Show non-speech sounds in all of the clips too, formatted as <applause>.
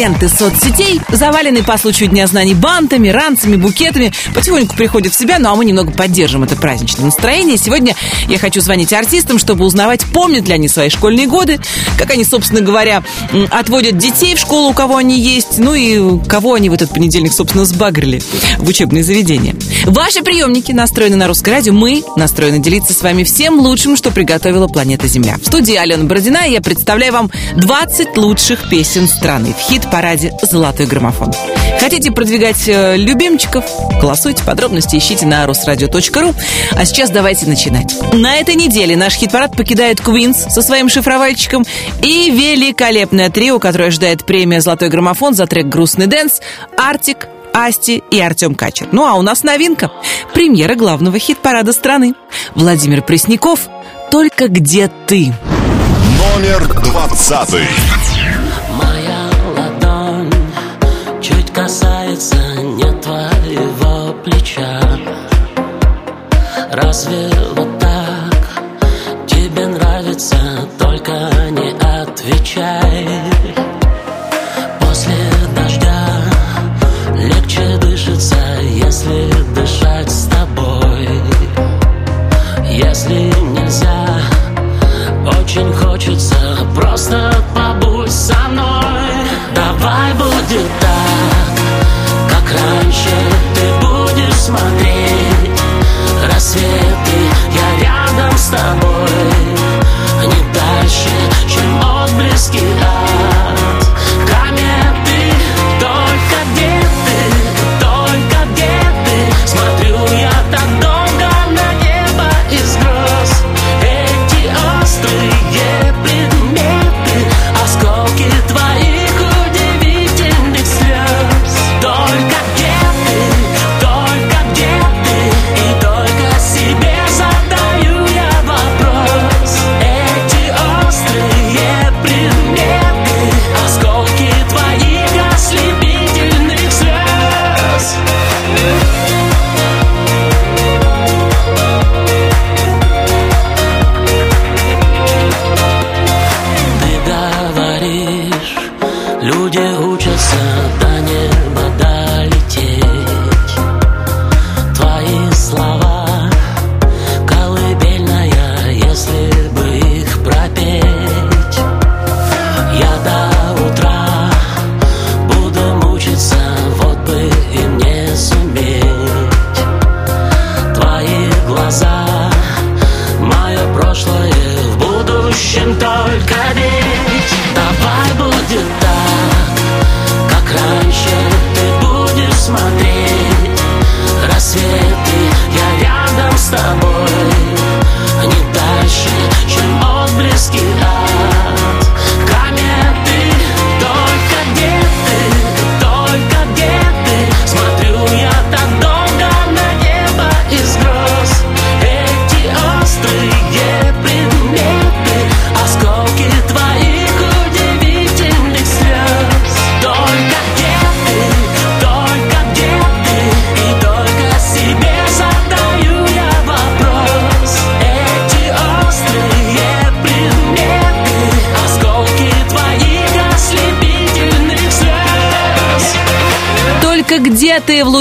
ленты соцсетей завалены по случаю Дня знаний бантами, ранцами, букетами. Потихоньку приходят в себя, ну а мы немного поддержим это праздничное настроение. Сегодня я хочу звонить артистам, чтобы узнавать, помнят ли они свои школьные годы, как они, собственно говоря, отводят детей в школу, у кого они есть, ну и кого они в этот понедельник, собственно, сбагрили в учебные заведения. Ваши приемники настроены на русское радио. Мы настроены делиться с вами всем лучшим, что приготовила планета Земля. В студии Алена Бородина я представляю вам 20 лучших песен страны в хит-параде «Золотой граммофон». Хотите продвигать э, любимчиков? Голосуйте. Подробности ищите на rusradio.ru. А сейчас давайте начинать. На этой неделе наш хит-парад покидает Квинс со своим шифровальчиком и великолепное трио, которое ожидает премия «Золотой граммофон» за трек «Грустный dance» Артик, Асти и Артем Качер. Ну а у нас новинка. Премьера главного хит-парада страны. Владимир Пресняков «Только где ты». Номер двадцатый. Разве вот так тебе нравится? Только не отвечай. После дождя легче дышится, если дышать с тобой. Если нельзя, очень хочется просто побудь со мной. Давай будет так, как раньше ты будешь смотреть рассветы. Я рядом с тобой, не дальше, чем отблески от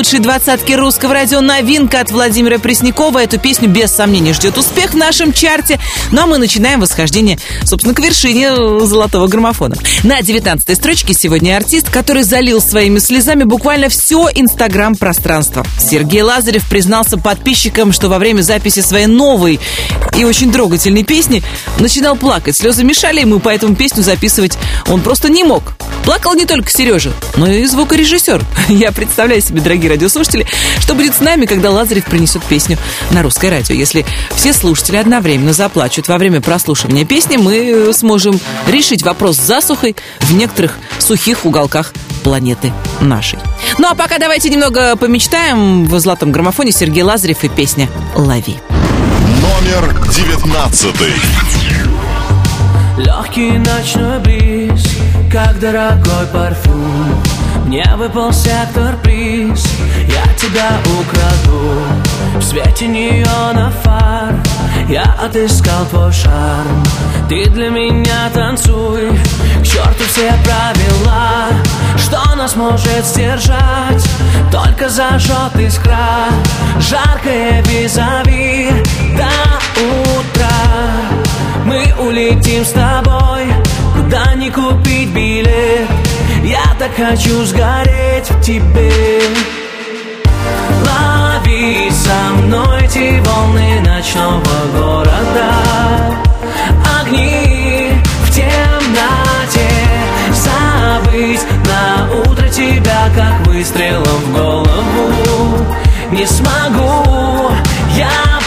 лучшей двадцатке русского радио новинка от Владимира Преснякова. Эту песню без сомнения ждет успех в нашем чарте. Ну а мы начинаем восхождение, собственно, к вершине э, золотого граммофона. На 19 строчке сегодня артист, который залил своими слезами буквально все инстаграм-пространство. Сергей Лазарев признался подписчикам, что во время записи своей новой и очень трогательной песни начинал плакать. Слезы мешали ему, поэтому песню записывать он просто не мог. Плакал не только Сережа, но и звукорежиссер. <laughs> Я представляю себе, дорогие радиослушатели, что будет с нами, когда Лазарев принесет песню на русское радио. Если все слушатели одновременно заплачут во время прослушивания песни, мы сможем решить вопрос с засухой в некоторых сухих уголках планеты нашей. Ну а пока давайте немного помечтаем в золотом граммофоне Сергей Лазарев и песня «Лови». Номер девятнадцатый. Легкий ночной бриз, как дорогой парфюм. Мне выпал сектор-приз, я тебя украду. В свете неона фар Я отыскал твой шарм. Ты для меня танцуй К черту все правила. Что нас может сдержать? Только зажжет искра Жаркое визави. До утра Мы улетим с тобой Куда не купить билет. Я так хочу сгореть в тебе. Лови со мной эти волны ночного города. Огни в темноте. Забыть на утро тебя, как выстрелом в голову. Не смогу, я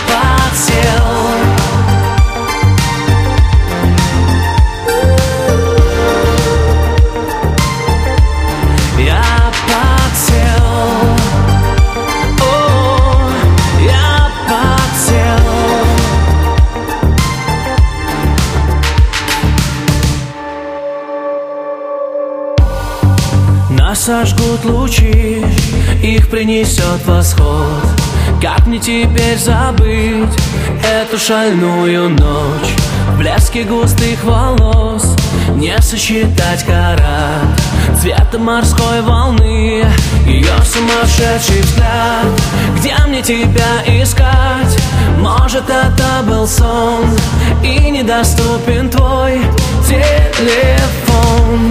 сожгут лучи, их принесет восход. Как мне теперь забыть эту шальную ночь? В блеске густых волос не сосчитать карат. Цвета морской волны, ее сумасшедший взгляд. Где мне тебя искать? Может это был сон И недоступен твой телефон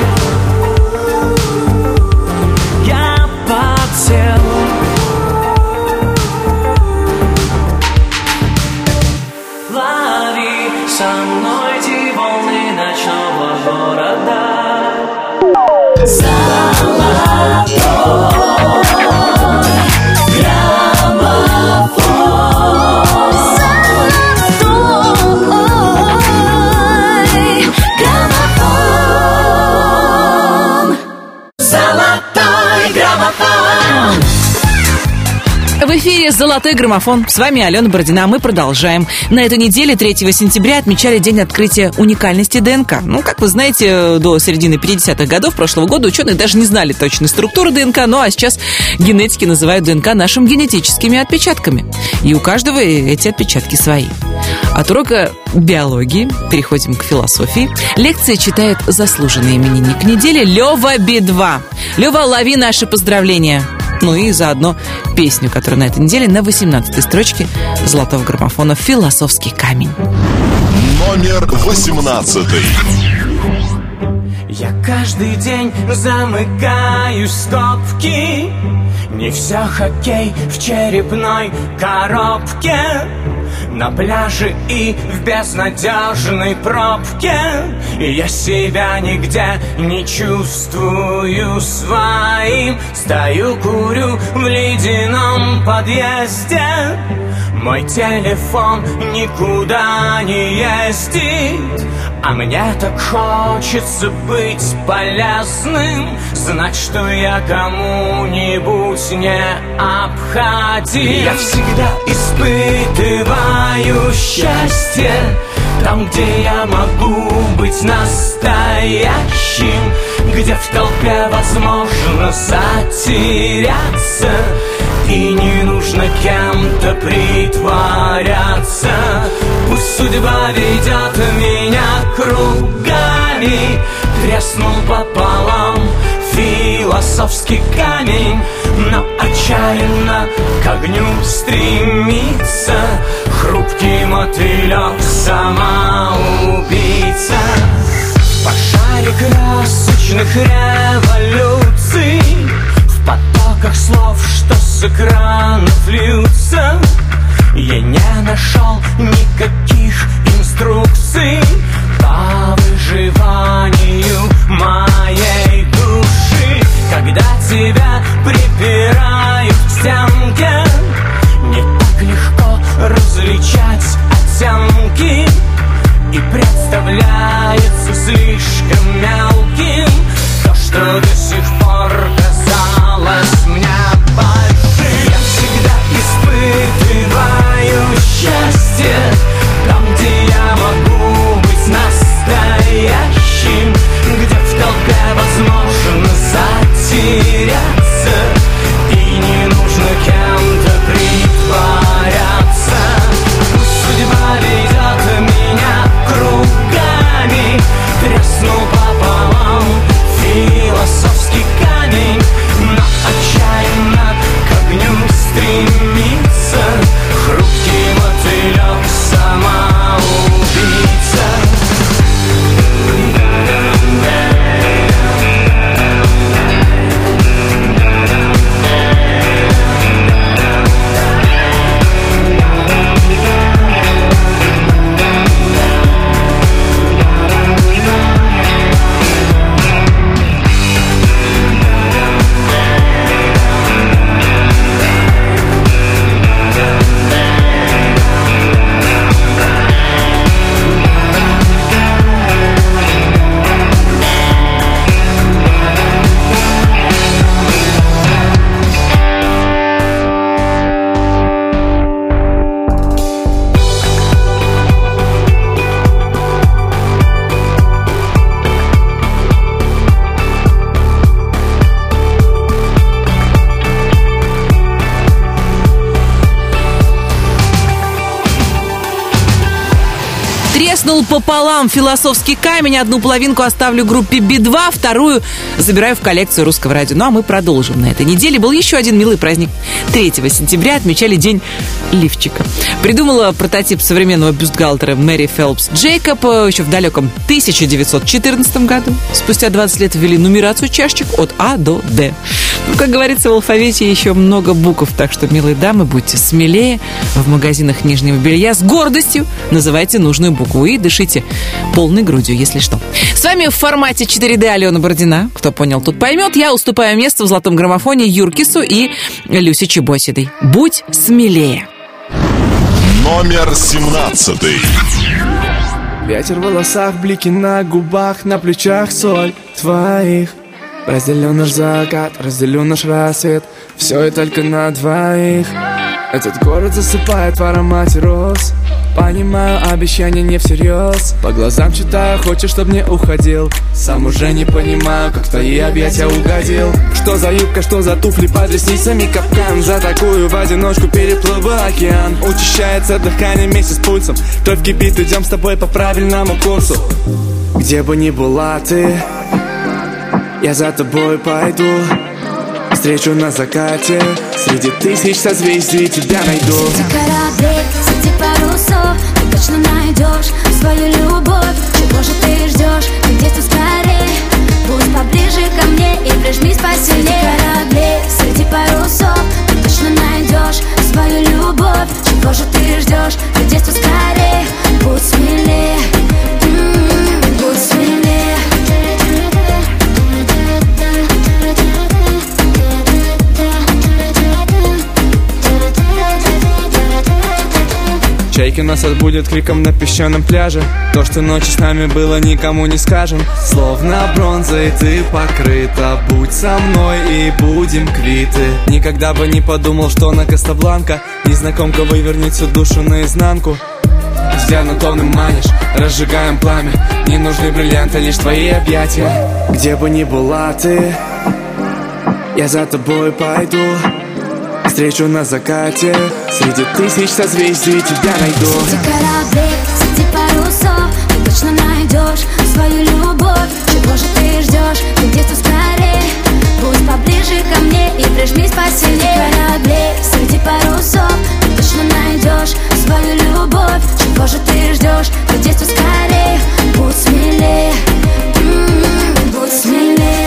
«Золотой граммофон». С вами Алена Бородина. Мы продолжаем. На этой неделе, 3 сентября, отмечали день открытия уникальности ДНК. Ну, как вы знаете, до середины 50-х годов прошлого года ученые даже не знали точной структуры ДНК, ну а сейчас генетики называют ДНК нашими генетическими отпечатками. И у каждого эти отпечатки свои. От урока биологии переходим к философии. Лекции читает заслуженный именинник недели Лева Би-2. Лева, лови наши поздравления. Ну и заодно песню, которая на этой неделе на 18 строчке золотого граммофона «Философский камень». Номер восемнадцатый. Я каждый день замыкаю скобки Не все хоккей в черепной коробке На пляже и в безнадежной пробке. Я себя нигде не чувствую своим. Стою, курю в ледяном подъезде мой телефон никуда не ездит А мне так хочется быть полезным Знать, что я кому-нибудь не обходим. Я всегда испытываю счастье Там, где я могу быть настоящим Где в толпе возможно затеряться и не нужно кем-то притворяться. Пусть судьба ведет меня кругами. Треснул пополам философский камень Но отчаянно к огню стремится. Хрупкий мотылек самоубийца В пожаре красочных революций. В потоках слов, что с экранов льются. Я не нашел никаких инструкций По выживанию моей души. Когда тебя припирают к стенке философский камень. Одну половинку оставлю группе Би-2, вторую забираю в коллекцию русского радио. Ну а мы продолжим. На этой неделе был еще один милый праздник. 3 сентября отмечали День лифчика. Придумала прототип современного бюстгальтера Мэри Фелпс Джейкоб еще в далеком 1914 году. Спустя 20 лет ввели нумерацию чашечек от А до Д. Ну, как говорится, в алфавите еще много букв, так что, милые дамы, будьте смелее. В магазинах нижнего белья с гордостью называйте нужную букву и дышите полной грудью, если что. С вами в формате 4D Алена Бородина. Кто понял, тот поймет. Я уступаю место в золотом граммофоне Юркису и Люсе Чебосидой. Будь смелее. Номер семнадцатый. Ветер в волосах, блики на губах, на плечах соль твоих Разделю наш закат, разделю наш рассвет Все и только на двоих Этот город засыпает в аромате роз. Понимаю, обещания не всерьез. По глазам читаю, хочешь, чтоб не уходил. Сам уже не понимаю, как в твои объятия угодил. Что за юбка, что за туфли под ресницами капкан. За такую в одиночку переплыл бы океан. Учащается дыхание вместе с пульсом. Кровь кипит, идем с тобой по правильному курсу. Где бы ни была ты Я за тобой пойду Встречу на закате. Среди тысяч созвездий тебя найду. Среди кораблей, среди парусов Ты точно найдешь свою любовь. Чего же ты ждешь? Ты детство скорее Будь поближе ко мне и прижмись посильнее. Среди кораблей, среди парусов Ты точно найдешь свою любовь. Чего же ты ждешь? Ты детство скорее Будь смелее. М, Будь смелее Чайки нас отбудет криком на песчаном пляже. То, что ночью с нами было, никому не скажем. Словно бронзой ты покрыта. Будь со мной и будем квиты. Никогда бы не подумал, что на Кастабланка Незнакомка вывернет всю душу наизнанку. Взглядом томным манишь, разжигаем пламя. Не нужны бриллианты, лишь твои объятия. Где бы ни была ты Я за тобой пойду Встречу на закате. Среди тысяч созвездий тебя найду. Среди кораблей, среди парусов Ты точно найдешь свою любовь. Чего же ты ждешь? Ты детство скорее? Будь поближе ко мне и прижмись посильнее. Среди кораблей, среди парусов Ты точно найдешь свою любовь. Чего же ты ждешь? Ты детство скорее? Будь смелее. М, Будь смелее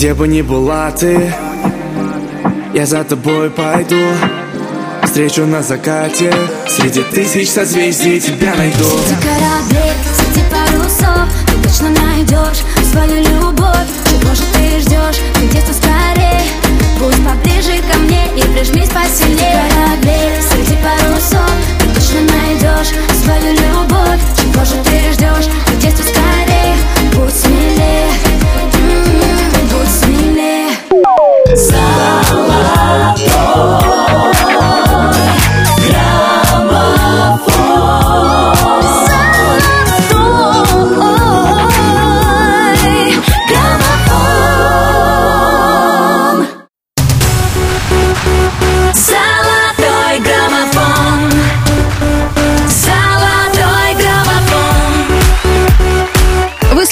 Где бы ни была ты Я за тобой пойду. Встречу на закате Среди тысяч созвездий тебя найду. Среди кораблей, среди парусов Ты точно найдешь свою любовь. Чего же ты ждешь? Ты детство скорее. Будь поближе ко мне и прижмись посильнее. Среди кораблей, среди парусов Ты точно найдешь свою любовь. Чего же ты ждешь? Ты детство скорее. Будь смелее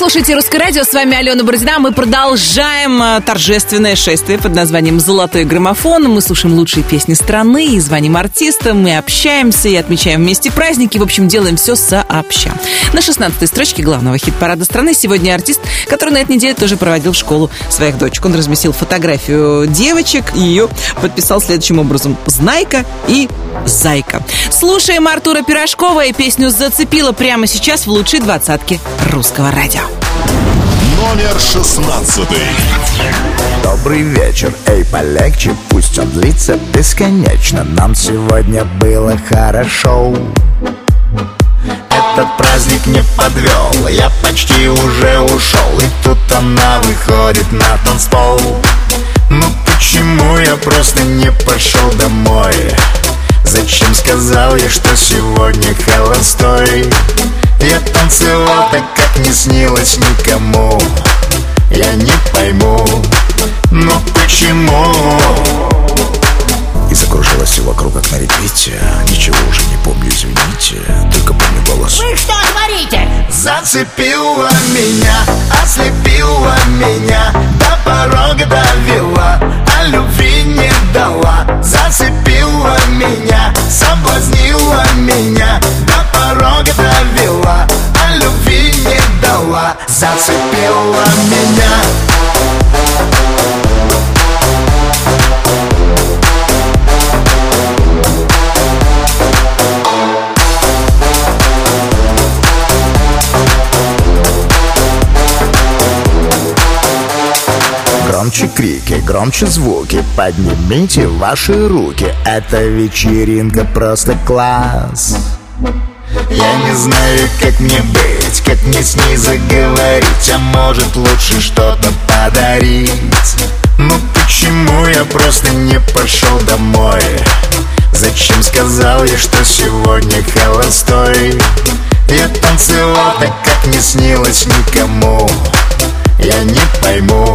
слушаете «Русское радио», с вами Алена Бородина. Мы продолжаем э, торжественное шествие под названием «Золотой граммофон». Мы слушаем лучшие песни страны и звоним артистам, мы общаемся и отмечаем вместе праздники. В общем, делаем все сообща. На 16-й строчке главного хит-парада страны сегодня артист, который на этой неделе тоже проводил школу своих дочек. Он разместил фотографию девочек и ее подписал следующим образом «Знайка» и «Зайка». Слушаем Артура Пирожкова и песню «Зацепила» прямо сейчас в лучшей двадцатке русского радио. Номер шестнадцатый. Добрый вечер, эй, полегче, пусть он длится бесконечно Нам сегодня было хорошо Этот праздник не подвел, я почти уже ушел И тут она выходит на танцпол Ну почему я просто не пошел домой? Зачем сказал я, что сегодня холостой? Я танцевал так, как не снилось никому. Я не пойму, но почему? И закружилось все вокруг, как на репите. Ничего уже не помню, извините. Только помню голос. Вы что творите? Зацепила меня, ослепила меня До порога довела, а любви не дала. Зацепила меня, соблазнила меня До порога довела, а любви не дала. Зацепила меня Громче крики, громче звуки. Поднимите ваши руки. Эта вечеринка просто класс. Я не знаю, как мне быть, как мне с ней заговорить А может лучше что-то подарить. Ну почему я просто не пошел домой? Зачем сказал я, что сегодня холостой? Я танцевал так, как не снилось никому. Я не пойму,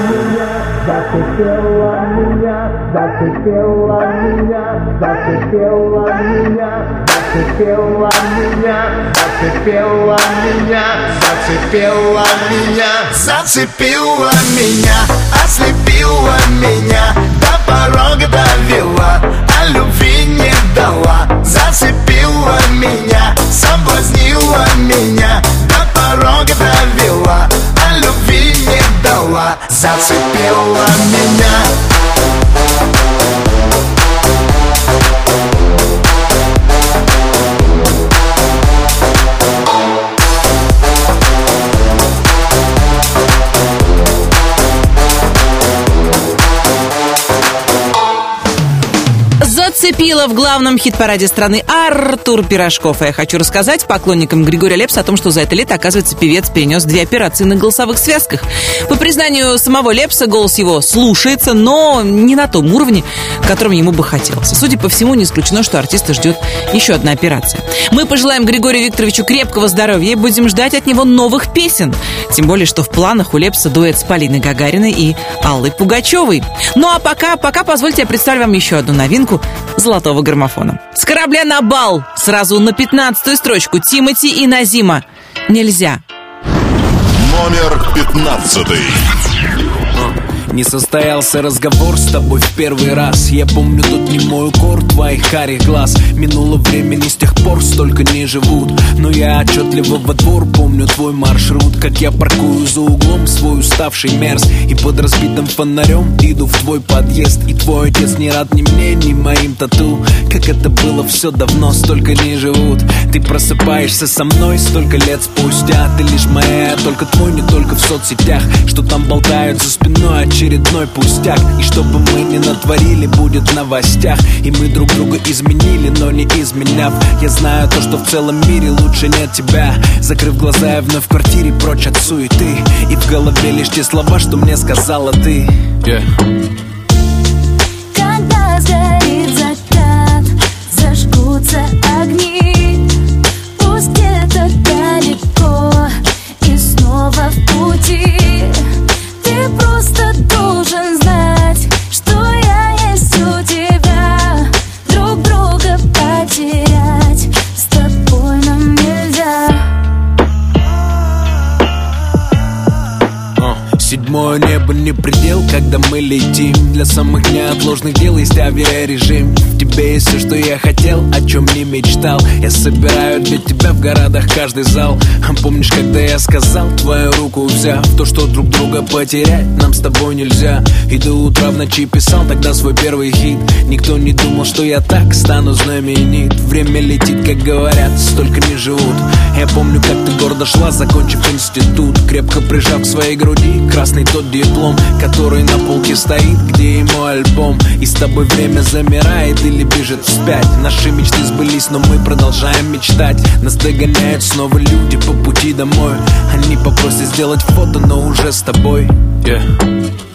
зацепила меня, ослепила меня, до порога довела, а любви не дала. Зацепила меня, соблазнила меня, до порога довела, дала. Зацепила меня. Зацепила в главном хит-параде страны Артур Пирожков. А я хочу рассказать поклонникам Григория Лепса о том, что за это лето, оказывается, певец перенес две операции на голосовых связках. По признанию самого Лепса, голос его слушается, но не на том уровне, которым ему бы хотелось. И, судя по всему, не исключено, что артиста ждет еще одна операция. Мы пожелаем Григорию Викторовичу крепкого здоровья и будем ждать от него новых песен. Тем более, что в планах у Лепса дуэт с Полиной Гагариной и Аллой Пугачевой. Ну а пока, пока позвольте я представлю вам еще одну новинку золотого граммофона. С корабля на бал сразу на пятнадцатую строчку Тимати и Назима. Нельзя. Номер пятнадцатый. Не состоялся разговор с тобой в первый раз. Я помню тут не мой укор твоих карих глаз. Минуло времени с тех пор столько не живут. Но я отчетливо во двор помню твой маршрут. Как я паркую за углом свой уставший мерз. И под разбитым фонарем иду в твой подъезд. И твой отец не рад ни мне, ни моим тату. Как это было все давно, столько не живут. Ты просыпаешься со мной столько лет спустя. Ты лишь моя, только твой, не только в соцсетях. Что там болтают за спиной очередной пустяк. И чтобы мы не натворили, будет в новостях. И мы друг друга изменили, но не изменяв. Я знаю то, что в целом мире лучше нет тебя. Закрыв глаза, я вновь в квартире прочь от суеты. И в голове лишь те слова, что мне сказала ты. Yeah. Не предел, когда мы летим. Для самых неотложных дел есть авиарежим. В тебе есть все, что я хотел, о чем не мечтал. Я собираю для тебя в городах каждый зал. А Помнишь, когда я сказал твою руку взяв? То, что друг друга потерять нам с тобой нельзя. И до утра в ночи писал тогда свой первый хит. Никто не думал, что я так стану знаменит. Время летит, как говорят, столько не живут. Я помню, как ты гордо шла, закончив институт. Крепко прижав к своей груди красный тот диплом Который на полке стоит, где и мой альбом. И с тобой время замирает или бежит вспять. Наши мечты сбылись, но мы продолжаем мечтать. Нас догоняют снова люди по пути домой. Они попросят сделать фото, но уже с тобой. Yeah.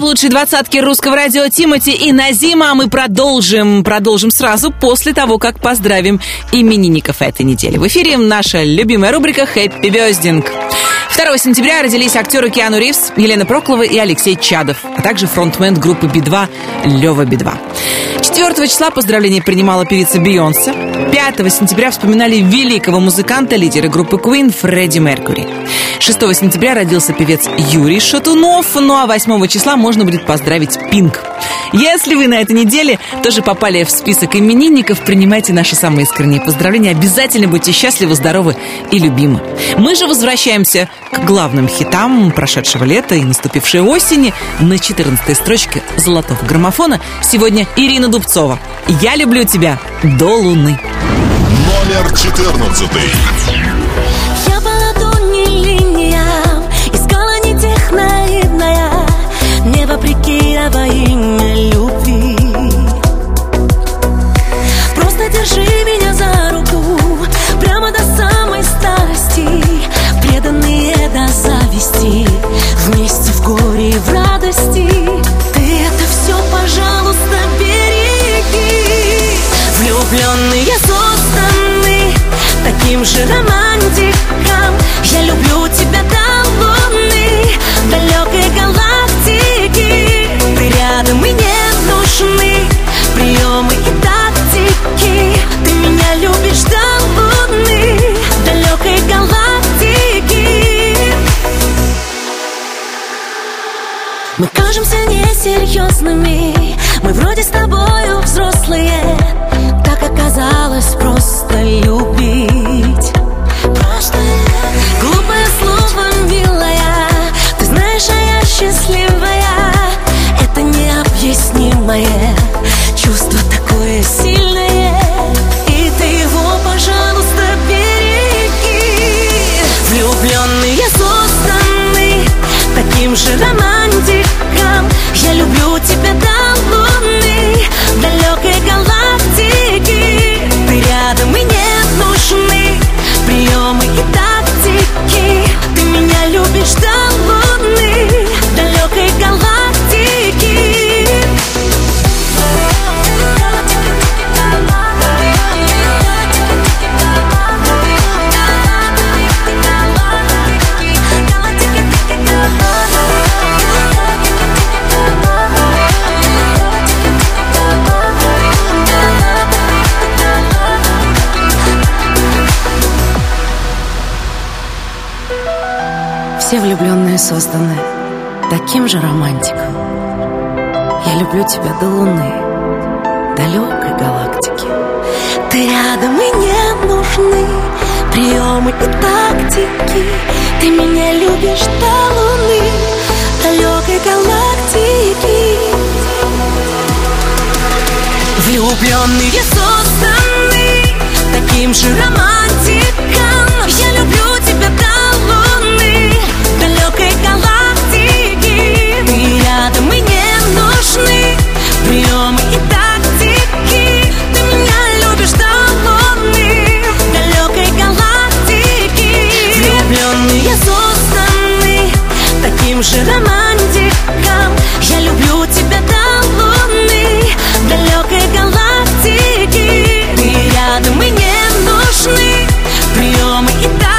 В лучшей двадцатке русского радио Тимати и Назима. А мы продолжим, продолжим сразу после того, как поздравим именинников этой недели. В эфире наша любимая рубрика «Хэппи Бездинг». 2 сентября родились актеры Киану Ривз, Елена Проклова и Алексей Чадов, а также фронтмен группы Би-2 Лева Би-2. 4 числа поздравления принимала певица Бейонсе. 5 сентября вспоминали великого музыканта, лидера группы Queen Фредди Меркьюри. 6 сентября родился певец Юрий Шатунов, ну а 8 числа можно будет поздравить Пинк. Если вы на этой неделе тоже попали в список именинников, принимайте наши самые искренние поздравления. Обязательно будьте счастливы, здоровы и любимы. Мы же возвращаемся к главным хитам прошедшего лета и наступившей осени на 14 строчке золотого граммофона. Сегодня Ирина Дубцова. «Я люблю тебя до луны». Номер 14. Я по ладони линиям Искала не тех наивная Не вопреки, а во имя любви Просто держи меня за руку Прямо до самой старости Преданные до зависти Вместе в горе и в радости Ты это все, пожалуйста, Влюбленные созданы таким же романтиком. Я люблю тебя до луны, далекой галактики. Ты рядом и не нужны приемы и тактики. Ты меня любишь до луны, далекой галактики. Мы кажемся несерьезными Мы вроде с тобою взрослые необъяснимое Чувство такое сильное. И ты его, пожалуйста, береги. Влюбленные созданы таким же романтиком. Я люблю созданы таким же романтиком. Я люблю тебя до луны, далекой галактики. Ты рядом и не нужны приемы и тактики Ты меня любишь до луны, далекой галактики Влюбленные созданы таким же романтиком Я люблю нужны приемы и тактики. Ты меня любишь до луны, далекой галактики. Влюбленные созданы таким же романтиком. Я люблю тебя до луны, далекой галактики. Ты рядом и не нужны приемы и тактики.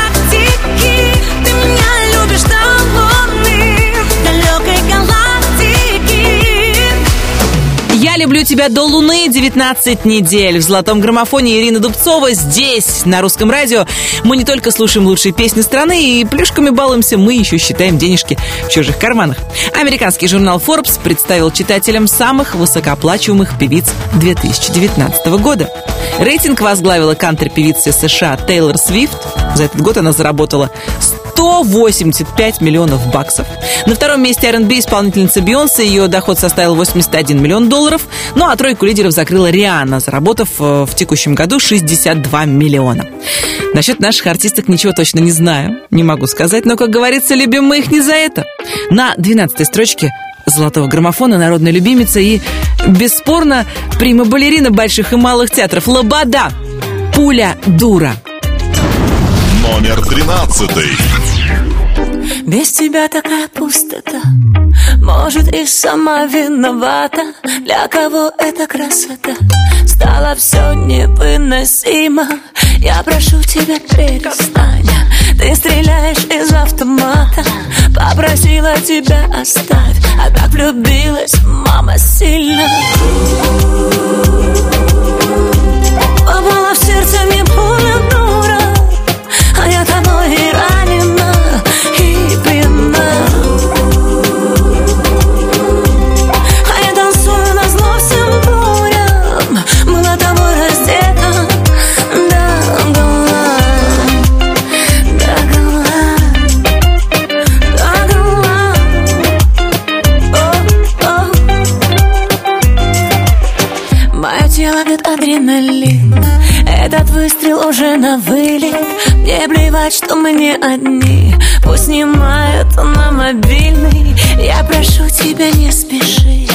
Люблю тебя до Луны 19 недель. В золотом граммофоне Ирина Дубцова здесь, на русском радио. Мы не только слушаем лучшие песни страны и плюшками балуемся, мы еще считаем денежки в чужих карманах. Американский журнал Forbes представил читателям самых высокооплачиваемых певиц 2019 года. Рейтинг возглавила кантри-певица США Тейлор Свифт. За этот год она заработала 185 миллионов баксов. На втором месте R&B исполнительница Бейонсе. Ее доход составил 81 миллион долларов. Ну а тройку лидеров закрыла Риhanna, заработав э, в текущем году 62 миллиона. Насчет наших артисток ничего точно не знаю, не могу сказать, но, как говорится, любим мы их не за это. На 12 строчке золотого граммофона народная любимица и, бесспорно, прима-балерина больших и малых театров Лобода. Пуля дура. Номер тринадцатый. Без тебя такая пустота. Может и сама виновата. Для кого эта красота? Стало все невыносимо. Я прошу тебя перестань. Ты стреляешь из автомата. Попросила тебя оставь. А так влюбилась мама сильно. Попала в сердце пуля дура. А я тобой и ранена адреналин Этот выстрел уже на вылет. Мне плевать, что мы не одни. Пусть снимают на мобильный Я прошу тебя, не спеши.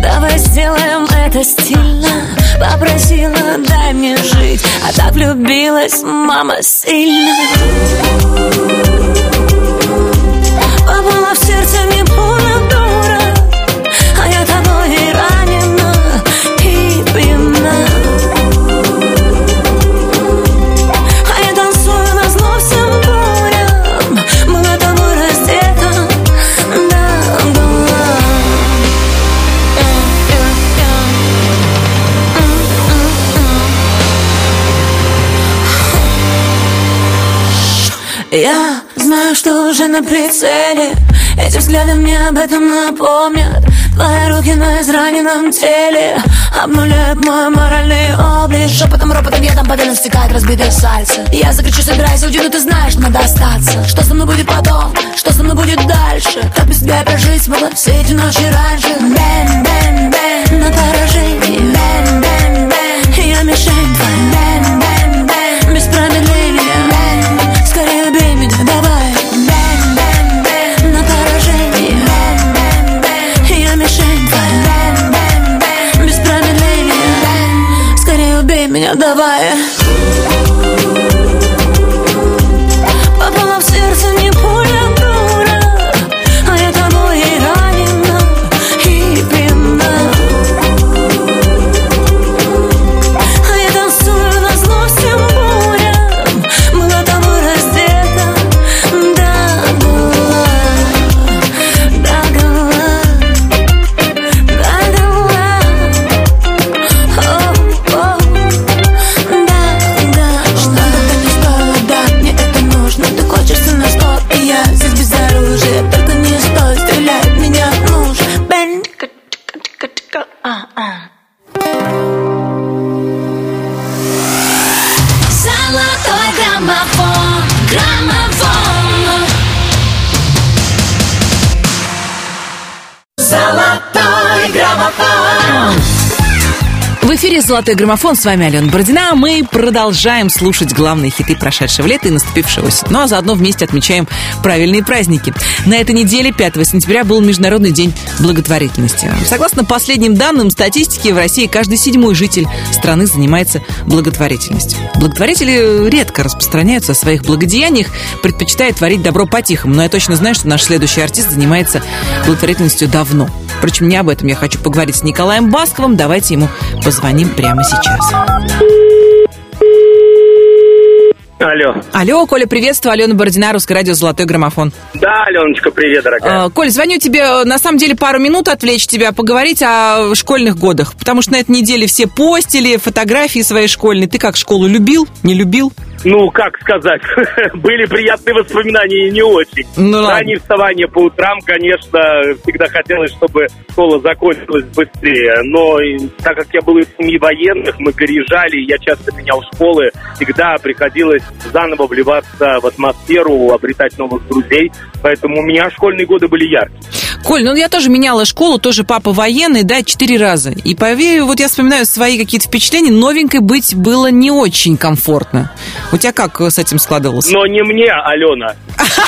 Давай сделаем это стильно. Попросила, дай мне жить. А так влюбилась мама сильно. Попала в сердце мне пуля что уже на прицеле. Эти взгляды мне об этом напомнят. Твои руки на израненном теле Обнуляют мой моральный облик. Шепотом, ропотом, ядом по венам стекает разбитое сальце. Я закричу, собирайся, уйди, но ты знаешь, надо остаться. Что со мной будет потом, что со мной будет дальше? Как без тебя прожить смогла все эти ночи раньше? Бэн, бэн, «Золотой граммофон». С вами Алена Бородина. А Мы продолжаем слушать главные хиты прошедшего лета и наступившего осень. Ну а заодно вместе отмечаем правильные праздники. На этой неделе, 5 сентября, был Международный день благотворительности. Согласно последним данным статистики, в России каждый седьмой житель страны занимается благотворительностью. Благотворители редко распространяются о своих благодеяниях, предпочитая творить добро по-тихому. Но я точно знаю, что наш следующий артист занимается благотворительностью давно. Впрочем, не об этом я хочу поговорить с Николаем Басковым. Давайте ему позвоним прямо сейчас. Алло. Алло, Коля, приветствую. Алена Бородина, Русское радио «Золотой граммофон». Да, Аленочка, привет, дорогая. А, Коль, звоню тебе, э, на самом деле, пару минут отвлечь тебя, поговорить о школьных годах. Потому что на этой неделе все постили фотографии своей школьной. Ты как, школу любил, не любил? Ну, как сказать, <laughs> были приятные воспоминания и не очень. Ну, ладно. Раннее вставание по утрам, конечно, всегда хотелось, чтобы школа закончилась быстрее. Но так как я был из семьи военных, мы переезжали, я часто менял школы, всегда приходилось заново вливаться в атмосферу, обретать новых друзей. Поэтому у меня школьные годы были яркие. Коль, ну я тоже меняла школу, тоже папа военный, да, четыре раза. И поверь, вот я вспоминаю свои какие-то впечатления, новенькой быть было не очень комфортно. У тебя как с этим складывалось? Но не мне, Алена.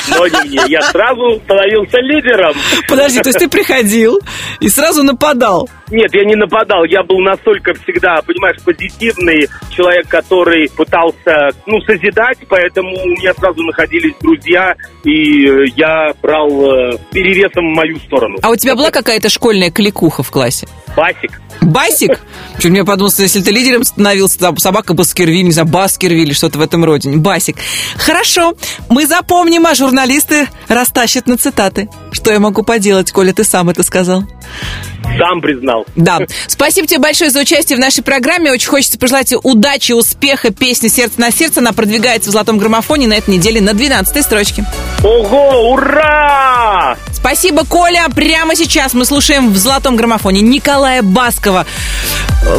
Но не мне. Я сразу становился лидером. Подожди, то есть ты приходил и сразу нападал? Нет, я не нападал. Я был настолько всегда, понимаешь, позитивный человек, который пытался, ну, созидать, поэтому у меня сразу находились друзья, и я брал э, перевесом в мою сторону. А у тебя была какая-то школьная кликуха в классе? Басик. Басик? Чуть мне подумал, что если ты лидером становился, там, собака Баскервиль, не знаю, Баскервиль, что-то в этом роде. Басик. Хорошо, мы запомним, а журналисты растащат на цитаты. Что я могу поделать, Коля, ты сам это сказал? Сам признал. Да. Спасибо тебе большое за участие в нашей программе. Очень хочется пожелать тебе удачи, успеха. Песня «Сердце на сердце». Она продвигается в золотом граммофоне на этой неделе на 12 строчке. Ого, ура! Спасибо, Коля. Прямо сейчас мы слушаем в золотом граммофоне Николая Баскова.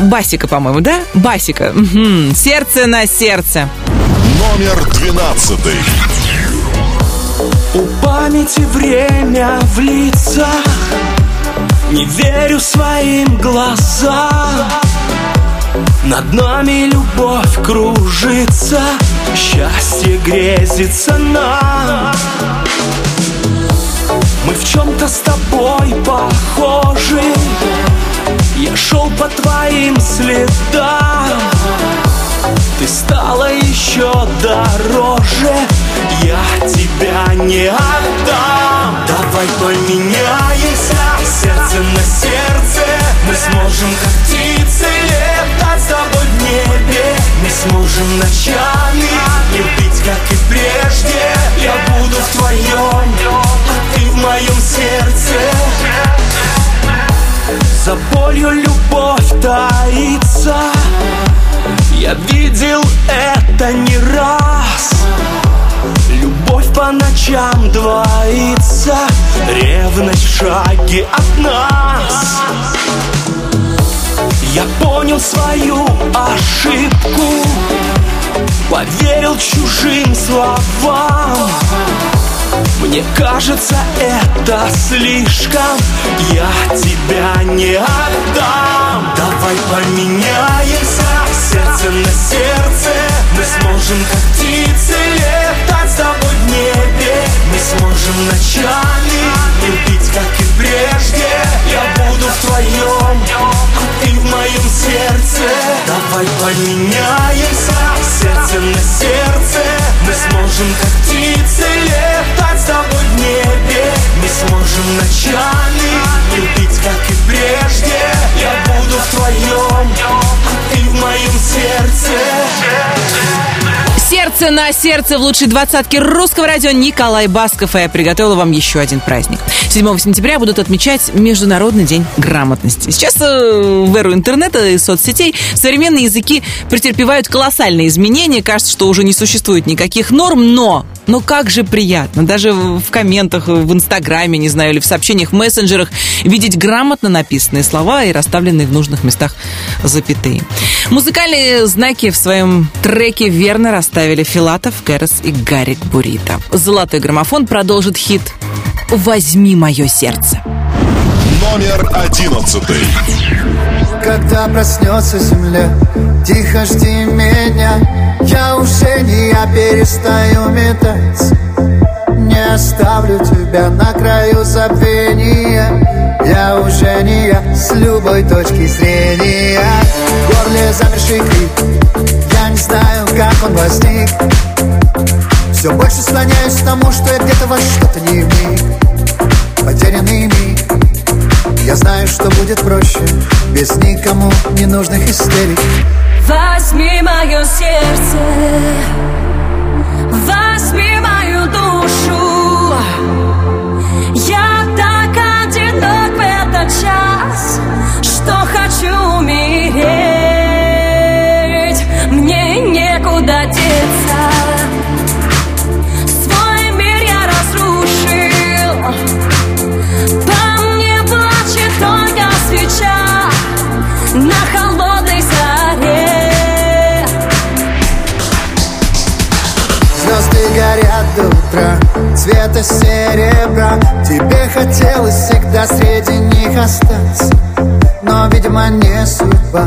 Басика, по-моему, да? Басика. Мгм. «Сердце на сердце». Номер двенадцатый. У памяти время в лицах Не верю своим глазам. Над нами любовь кружится Счастье грезится нам. Мы в чем-то с тобой похожи. Я шел по твоим следам. Ты стала еще дороже. Я тебя не отдам Давай поменяемся Сердце на сердце. Мы сможем как птицы Летать с тобой в небе. Мы сможем ночами Любить как и прежде. Я буду в твоем А ты в моем сердце. За болью любовь таится. Я видел это не раз. Любовь по ночам двоится Ревность в шаге от нас. Я понял свою ошибку Поверил чужим словам. Мне кажется, это слишком Я тебя не отдам. Давай поменяемся Сердце на сердце Мы сможем как Сможем ночами. Любить как и прежде Я буду в твоем А ты в моем сердце. Давай поменяемся Сердце на сердце. Мы сможем как птицы Летать с тобой в небе. Мы сможем ночами. Любить как и прежде Я буду в твоем А ты в моем сердце Сердце на сердце в лучшей двадцатке русского радио Николай Басков. И я приготовила вам еще один праздник. 7 сентября будут отмечать Международный день грамотности. Сейчас э, в эру интернета и соцсетей современные языки претерпевают колоссальные изменения. Кажется, что уже не существует никаких норм, но но как же приятно, даже в комментах в Инстаграме, не знаю, или в сообщениях в мессенджерах видеть грамотно написанные слова и расставленные в нужных местах запятые. Музыкальные знаки в своем треке верно расставили Филатов, Кэрос и Гарик Бурита. Золотой граммофон продолжит хит «Возьми мое сердце». Номер одиннадцатый. когда проснется земля Тихо жди меня Я уже не я перестаю метаться Не оставлю тебя на краю забвения Я уже не я с любой точки зрения В горле замерший крик Я не знаю, как он возник. Все больше склоняюсь к тому, что я где-то во что-то не вник. Потерянный миг. Я знаю, что будет проще. Без никому ненужных истерик. Возьми мое сердце. Возьми мою душу. Я так одинок в этот час Что хочу умереть до утра Цвета серебра. Тебе хотелось всегда среди них остаться. Но, видимо, не судьба.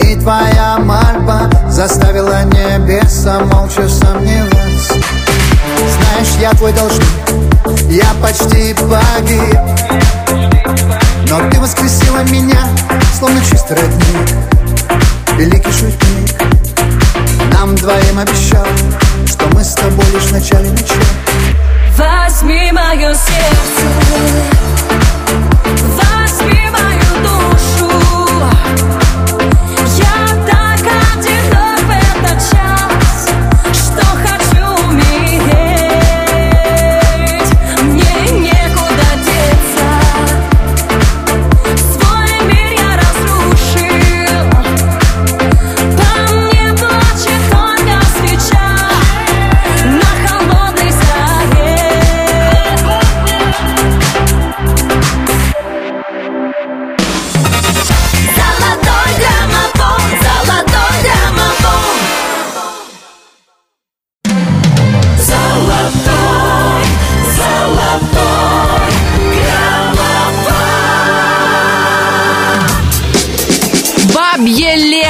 И твоя мольба Заставила небеса молча сомневаться. Знаешь, я твой должник. Я почти погиб. Но ты воскресила меня Словно чистый родник. Великий шутник. Нам двоим обещал Что мы с тобой лишь в начале начала Возьми мое сердце. Возьми мою душу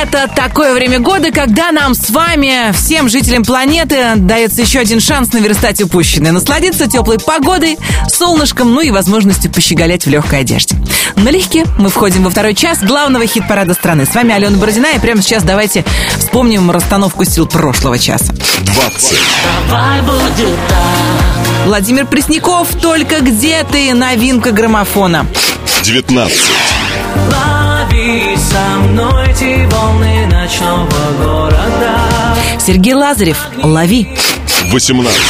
Лето! Такое время года, когда нам с вами, всем жителям планеты, дается еще один шанс наверстать упущенное. Насладиться теплой погодой, солнышком, ну и возможностью пощеголять в легкой одежде. Налегке мы входим во второй час главного хит-парада страны. С вами Алена Бородина, и прямо сейчас давайте вспомним расстановку сил прошлого часа. 20. Давай будет так Владимир Пресняков, «Только где ты?» Новинка граммофона. 19. Со мной эти волны ночного города Сергей Лазарев, «Лови». 18.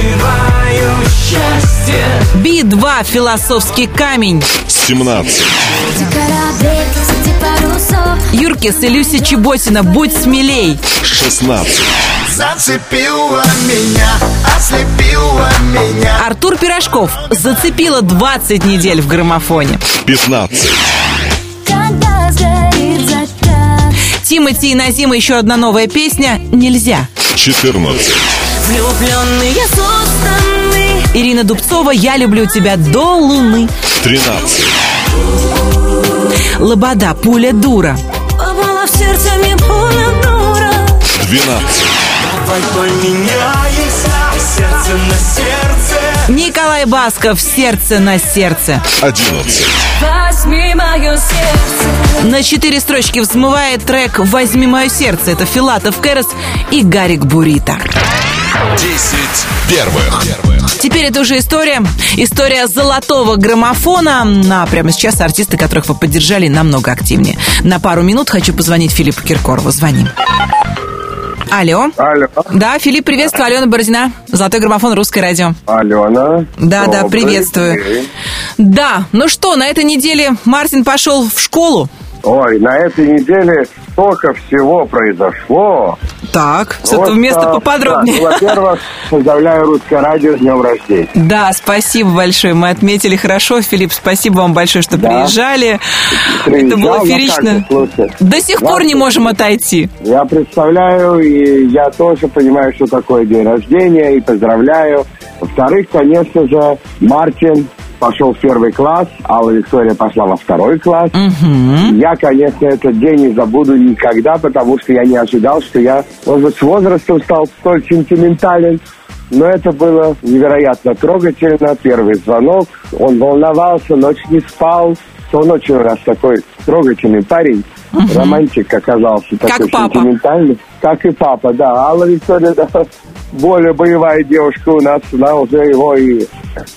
Испытываю счастье Би-2, «Философский камень». 17. Кораблик среди парусов Юркис и Люся Чеботина, «Будь смелей». 16. Зацепила меня, ослепила меня Артур Пирожков зацепила 20 недель в граммофоне. 15. Когда сгорит закат Тимати и Назима еще одна новая песня «Нельзя». 14. Влюбленные созданы Ирина Дубцова «Я люблю тебя до луны». 13. Лобода «Пуля дура». Попала в сердце мне пуля дура 12. Давай поменяемся Сердце на сердце Николай Басков «Сердце на сердце». 11. Возьми мое сердце На четыре строчки взмывает трек «Возьми мое сердце». Это Филатов Кэрос и Гарик Бурита. 10 первых. Теперь это уже история. История золотого граммофона. А прямо сейчас артисты, которых вы поддержали, намного активнее. На пару минут хочу позвонить Филиппу Киркорову. Звоним. Алло. Алло. Да, Филипп, приветствую. Алена Бородина. Золотой граммофон, русское радио. Алена. Да, да, приветствую. день. Да, ну что, на этой неделе Мартин пошел в школу. Ой, на этой неделе столько всего произошло. Так, Вот, что-то вместо а, поподробнее. да, Во-первых, поздравляю русское радио с днем рождения. Да, спасибо большое. Мы отметили хорошо. Филипп, спасибо вам большое, что Да. приезжали. Это Приезжал, было ну феерично. До сих пор не можем отойти. Я представляю, и я тоже понимаю, что такое день рождения, и поздравляю. Во-вторых, конечно же, Мартин пошел в первый класс, Алла Виктория пошла во второй класс. Я, конечно, этот день не забуду никогда, потому что я не ожидал, что я, может быть, с возрастом стал столь сентиментален. Но это было невероятно трогательно. Первый звонок. Он волновался, ночь не спал. Он очень нас такой трогательный парень. Романтик оказался такой папа. сентиментальный. Как и папа, да. Алла Виктория, да, <laughs> более боевая девушка у нас, она уже его и...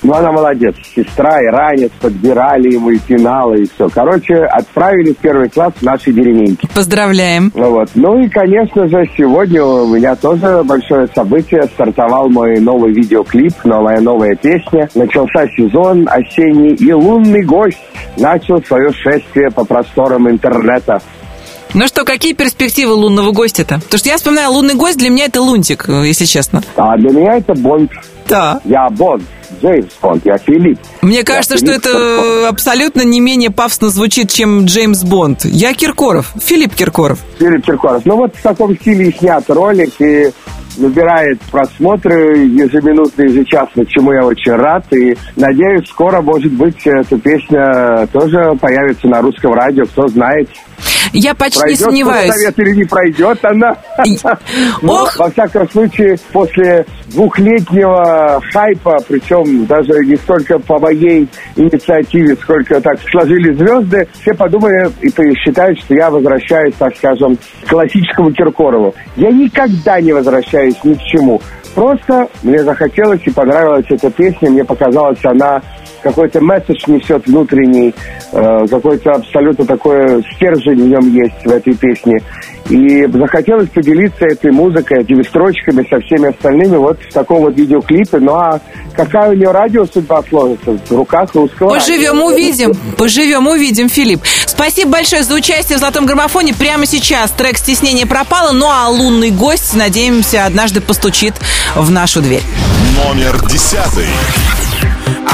Ну, она молодец. Сестра и ранец подбирали ему и пинала, и все. Короче, отправили в первый класс в нашей деревеньке. Поздравляем. Ну вот. Ну и, конечно же, сегодня у меня тоже большое событие. Стартовал мой новый видеоклип, новая новая песня. Начался сезон осенний, и лунный гость начал свое шествие по просторам интернета. Ну что, какие перспективы лунного гостя-то? Потому что я вспоминаю, лунный гость для меня это лунтик, э, если честно. А для меня это Бонд. Да. Я Бонд. Джеймс Бонд, я Филипп. Мне кажется, Я что Филипп это Киркоров. абсолютно не менее пафосно звучит, чем Джеймс Бонд. Я Киркоров, Филипп Киркоров. Филипп Киркоров. Ну вот в таком стиле и снят ролик, и набирает просмотры ежеминутно, ежечасно, чему я очень рад. И надеюсь, скоро, может быть, эта песня тоже появится на русском радио, кто знает. Я почти пройдет не сомневаюсь. совет или не пройдет она. Но, во всяком случае, после двухлетнего хайпа, причем даже не столько по моей инициативе, сколько так сложились звезды, все подумали и считают, что я возвращаюсь, так скажем, к классическому Киркорову. Я никогда не возвращаюсь ни к чему. Просто мне захотелось и понравилась эта песня, мне показалось, она какой-то месседж несет внутренний, э, какой-то абсолютно такой стержень в нем есть в этой песне. И захотелось поделиться этой музыкой, этими строчками со всеми остальными вот в таком вот видеоклипе. Ну а какая у нее радио судьба сложится? В руках русского Поживем, радио. увидим. Поживем, увидим, Филипп. Спасибо большое за участие в «Золотом граммофоне». Прямо сейчас трек «Стеснение» пропало, ну а лунный гость, надеемся, однажды постучит в нашу дверь. Номер десятый.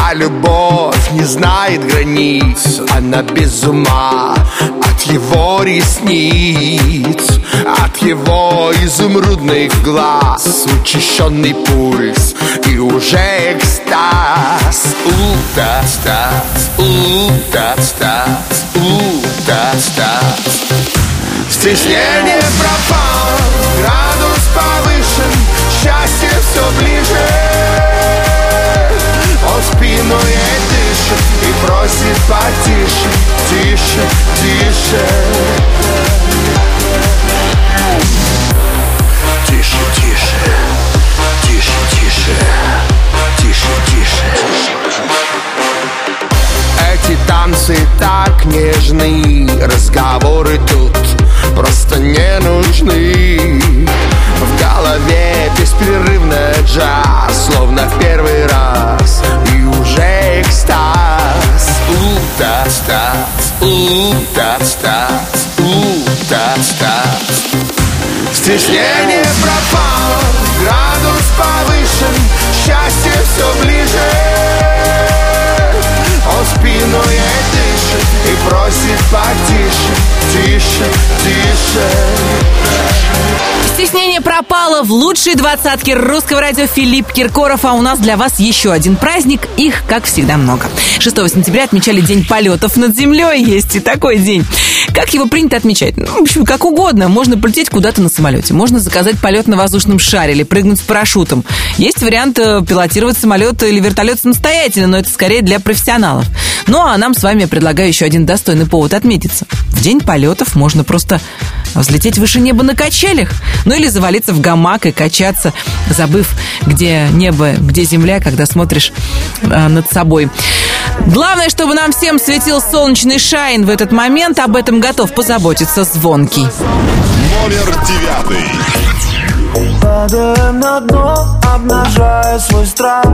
А любовь не знает границ Она без ума от его ресниц От его изумрудных глаз Учащенный пульс и уже экстаз. У-та-стаз, у-та-стаз, у-та-стаз. Стеснение пропало, градус повышен Счастье все ближе спину ей дышит и просит потише, тише, тише. Тише, тише, тише, тише, тише, тише. Эти танцы так нежны, разговоры тут просто не нужны. В голове беспрерывно джаз, словно в первый раз, уже экстаз. У-та-стаз, у-та-стаз, у-та-стаз. Стеснение пропало, градус повышен, счастье все ближе. Он спину ей дышит и просит потише, тише, тише. Стеснение пропало в лучшей двадцатке русского радио Филипп Киркоров, а у нас для вас еще один праздник. Их, как всегда, много. 6 сентября отмечали День полетов над землей. Есть и такой день. Как его принято отмечать? Ну, в общем, как угодно. Можно полететь куда-то на самолете. Можно заказать полет на воздушном шаре или прыгнуть с парашютом. Есть вариант э, пилотировать самолет или вертолет самостоятельно, но это скорее для профессионалов. Ну, а нам с вами я предлагаю еще один достойный повод отметиться. В день полетов можно просто взлететь выше неба на качелях. Ну или завалиться в гамак и качаться, забыв, где небо, где земля, когда смотришь э, над собой. Главное, чтобы нам всем светил солнечный шайн в этот момент. Об этом готов позаботиться Звонкий. Номер девятый. Падаем на дно, обнажая свой страх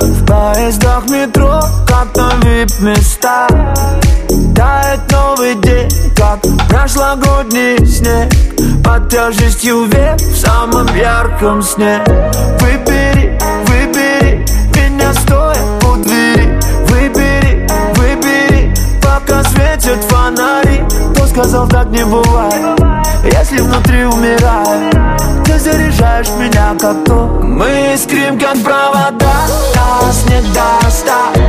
В поездах метро, как на вип-места Тает новый день, как прошлогодний снег. Под тяжестью век в самом ярком сне. Выбери, выбери меня стоя у двери. Выбери, выбери, пока светят фонари. Кто сказал, так не бывает Если внутри умираю Ты заряжаешь меня как то. Мы искрим, как провода. Нас не достать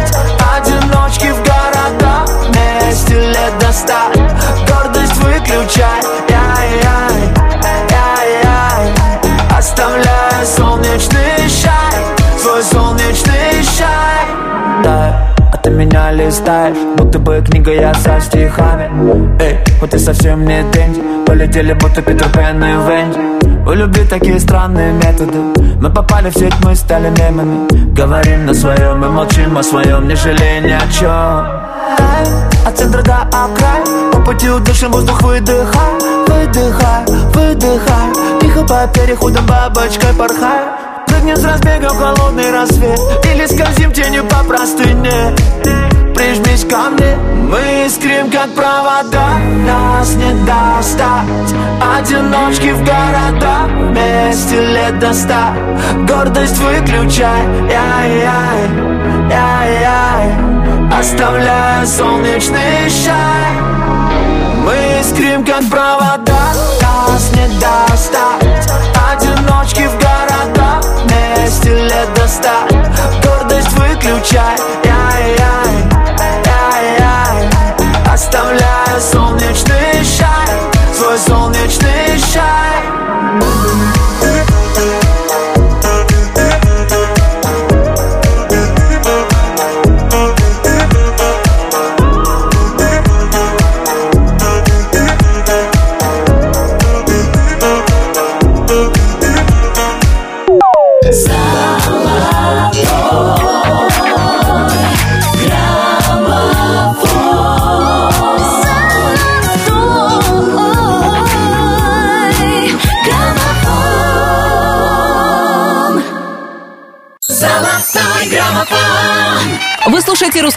заставь Гордость выключай. Яй яй яй яй Оставляя солнечный шай. Свой солнечный шай. Да, а ты меня листаешь Будто бы книга я со стихами. Эй, вот ты совсем не тенди Полетели будто Питер Пен и Венди. У любви такие странные методы. Мы попали в сеть, мы стали мемами. Говорим на своем и молчим о своем Не жалея ни о чем от центра до окрая По пути удышим воздух, выдыхай Выдыхай, выдыхай Тихо по переходам бабочкой порхай. Прыгнем с разбега в холодный рассвет. Или скользим тенью по простыне. Прижмись ко мне. Мы искрим, как провода. Нас не достать. Одиночки в города Вместе лет до ста. Гордость выключай. Яй-яй Яй-яй Оставляя солнечный шай Мы искрим, как провода. Нас не достать Одиночки в города Вместе лет до ста Гордость выключай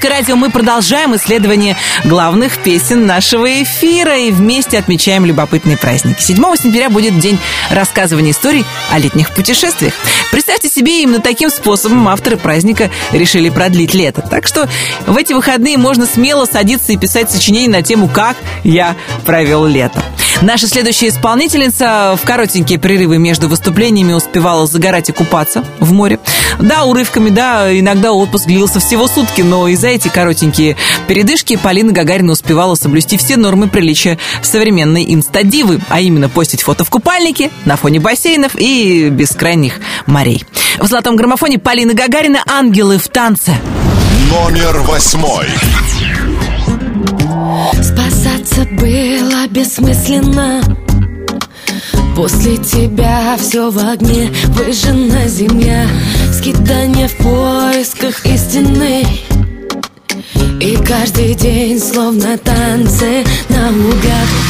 «Русское радио». Мы продолжаем исследование главных песен нашего эфира и вместе отмечаем любопытные праздники. 7 сентября будет день рассказывания историй о летних путешествиях. Представьте себе, именно таким способом авторы праздника решили продлить лето. Так что в эти выходные можно смело садиться и писать сочинение на тему «Как я провел лето». Наша следующая исполнительница в коротенькие прерывы между выступлениями успевала загорать и купаться в море. Да, урывками, да, иногда отпуск длился всего сутки, но и за эти коротенькие передышки Полина Гагарина успевала соблюсти все нормы приличия современной инстадивы, а именно постить фото в купальнике на фоне бассейнов и бескрайних морей. В «Золотом граммофоне» Полина Гагарина «Ангелы в танце». Номер восьмой. Спасаться было бессмысленно После тебя все в огне Выжжена земля Скитание в поисках истины И каждый день словно танцы наугад А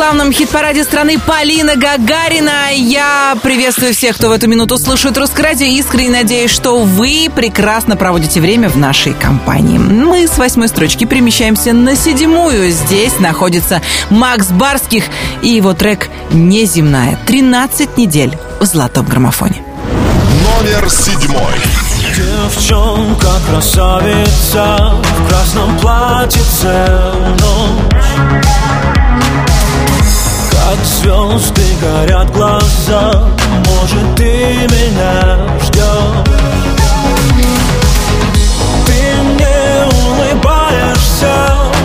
главном хит-параде страны Полина Гагарина. Я приветствую всех, кто в эту минуту слушает Русское радио. Искренне надеюсь, что вы прекрасно проводите время в нашей компании. Мы с восьмой строчки перемещаемся на седьмую. Здесь находится Макс Барских и его трек «Неземная». 13 недель в золотом граммофоне. Номер седьмой. Девчонка красавица в красном платье целую Как звезды горят глаза, может ты меня ждешь Ты мне улыбаешься,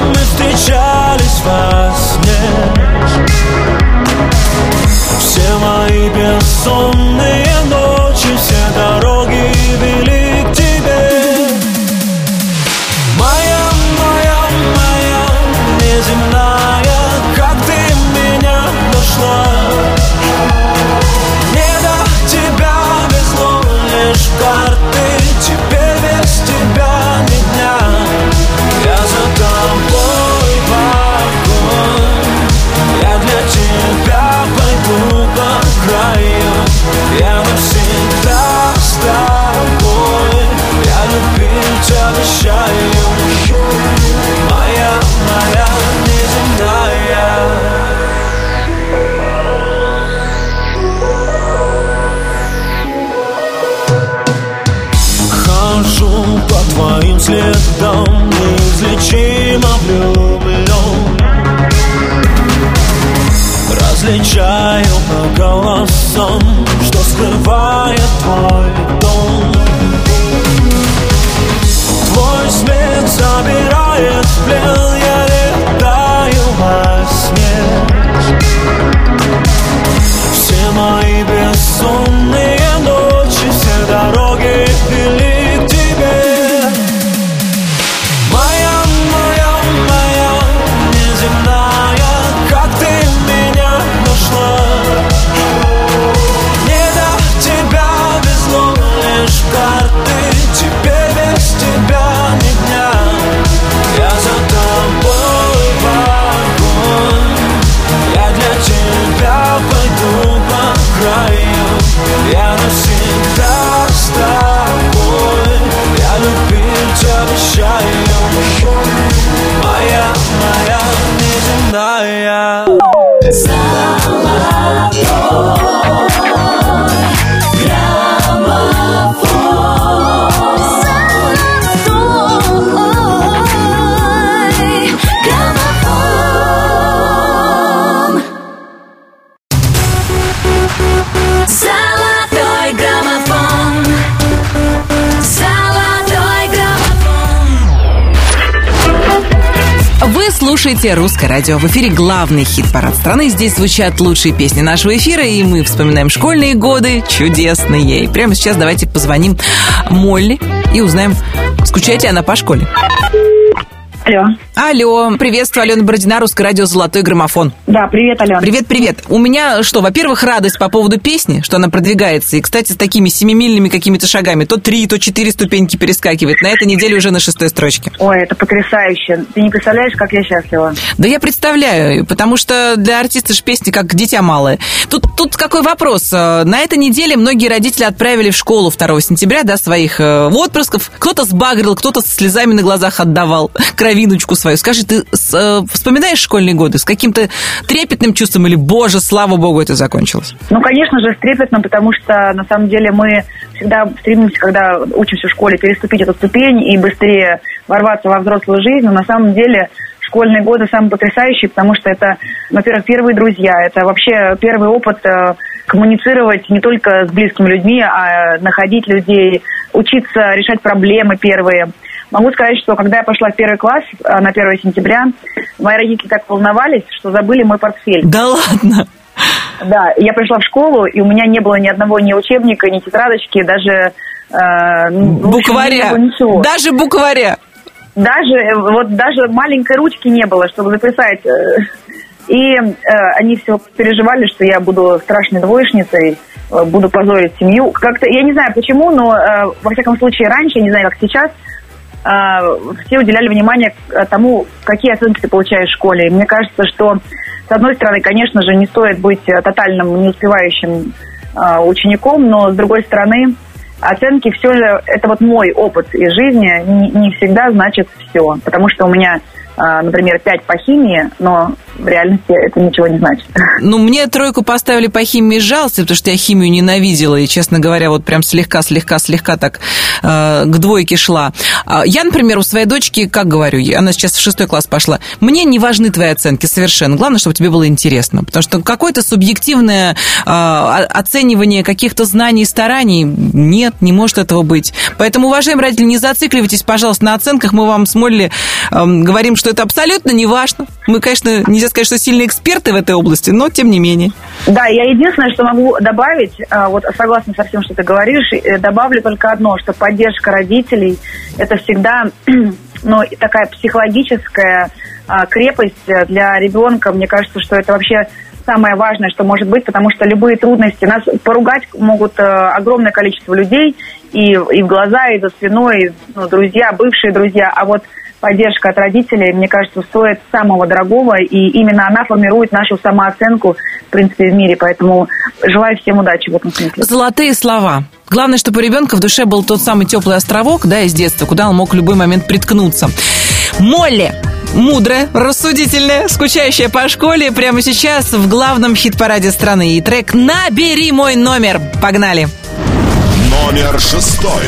мы встречались во сне. Все мои бессонные heart Вы слушаете «Русское радио». В эфире главный хит-парад страны. Здесь звучат лучшие песни нашего эфира, и мы вспоминаем школьные годы чудесные. И прямо сейчас давайте позвоним Молли и узнаем, скучает ли она по школе. Алло. Алло, приветствую, Алена Бородина, Русское радио «Золотой граммофон». Да, привет, Алена. Привет, привет. У меня что, во-первых, радость по поводу песни, что она продвигается. И, кстати, с такими семимильными какими-то шагами. То три, то четыре ступеньки перескакивает. На этой неделе уже на шестой строчке. Ой, это потрясающе. Ты не представляешь, как я счастлива. Да я представляю, потому что для артиста же песни как дитя малое. Тут, тут какой вопрос? Э, На этой неделе многие родители отправили в школу 2 сентября да, своих э, отпрысков. Кто-то сбагрил, кто-то со слезами на глазах отдавал <laughs> кровиночку свою. Скажи, ты с- э, вспоминаешь школьные годы с каким-то трепетным чувством или, боже, слава богу, это закончилось? Ну, конечно же, с трепетным, потому что, на самом деле, мы всегда стремимся, когда учимся в школе, переступить эту ступень и быстрее ворваться во взрослую жизнь. Но на самом деле школьные годы самые потрясающие, потому что это, во-первых, первые друзья, это вообще первый опыт э, коммуницировать не только с близкими людьми, а находить людей, учиться решать проблемы первые. Могу сказать, что когда я пошла в первый класс э, на 1 сентября, мои родители так волновались, что забыли мой портфель. Да ладно? Да, я пришла в школу, и у меня не было ни одного ни учебника, ни тетрадочки, даже... э, ну, общем, Букваря. ничего. Даже букваря. Даже, э, вот даже маленькой ручки не было, чтобы записать. э. И э, они все переживали, что я буду страшной двоечницей, э, буду позорить семью. Как-то, я не знаю почему, но э, во всяком случае раньше, я не знаю, как сейчас, все уделяли внимание тому, какие оценки ты получаешь в школе. И мне кажется, что, с одной стороны, конечно же, не стоит быть тотальным неуспевающим учеником, но, с другой стороны, оценки все же, это вот мой опыт из жизни, не, не всегда значит все. Потому что у меня а, например, 5 по химии, но в реальности это ничего не значит. Ну, мне тройку поставили по химии жалости, потому что я химию ненавидела, и, честно говоря, вот прям слегка-слегка-слегка так э, к двойке шла. А я, например, у своей дочки, как говорю, она сейчас в шестой класс пошла, мне не важны твои оценки совершенно. Главное, чтобы тебе было интересно, потому что какое-то субъективное э, оценивание каких-то знаний и стараний нет, не может этого быть. Поэтому, уважаемые родители, не зацикливайтесь, пожалуйста, на оценках. Мы вам с Молли э, говорим, что что это абсолютно не важно. Мы, конечно, нельзя сказать, что сильные эксперты в этой области, но тем не менее. Да, я единственное, что могу добавить, а, вот согласно со всем, что ты говоришь, э, добавлю только одно, что поддержка родителей – это всегда <clears throat> ну, такая психологическая а, крепость для ребенка. Мне кажется, что это вообще самое важное, что может быть, потому что любые трудности, нас поругать могут э, огромное количество людей, и, и в глаза, и за спиной, и, ну, друзья, бывшие друзья, а вот поддержка от родителей, мне кажется, стоит самого дорогого, и именно она формирует нашу самооценку, в принципе, в мире. Поэтому желаю всем удачи в этом смысле. Золотые слова. Главное, чтобы у ребенка в душе был тот самый теплый островок, да, из детства, куда он мог в любой момент приткнуться. Молли, мудрая, рассудительная, скучающая по школе, прямо сейчас в главном хит-параде страны. И трек «Набери мой номер». Погнали! Номер шестой.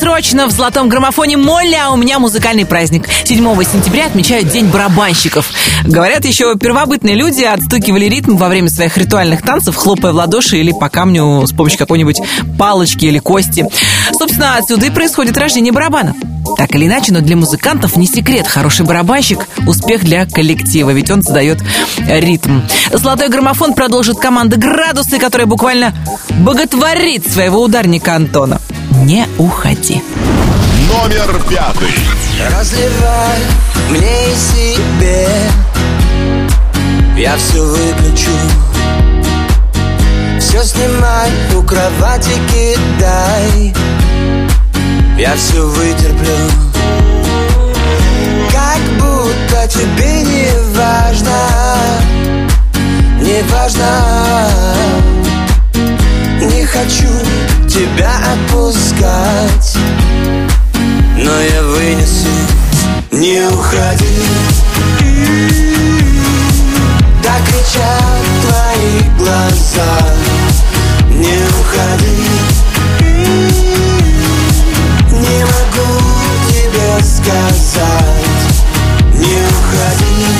Срочно в золотом граммофоне Молли, а у меня музыкальный праздник. 7 сентября отмечают День барабанщиков. Говорят, еще первобытные люди отстукивали ритм во время своих ритуальных танцев, хлопая в ладоши или по камню с помощью какой-нибудь палочки или кости. Собственно, отсюда и происходит рождение барабана. Так или иначе, но для музыкантов не секрет. Хороший барабанщик – успех для коллектива, ведь он задает ритм. Золотой граммофон продолжит команда «Градусы», которая буквально боготворит своего ударника Антона. Не уходи. Номер пятый. Разливай мне и себе. Я все выключу. Все снимай, у кровати кидай. Я все вытерплю. Как будто тебе не важно Не важно хочу тебя отпускать Но я вынесу, не уходи. Так кричат твои глаза Не уходи. Не могу тебе сказать Не уходи.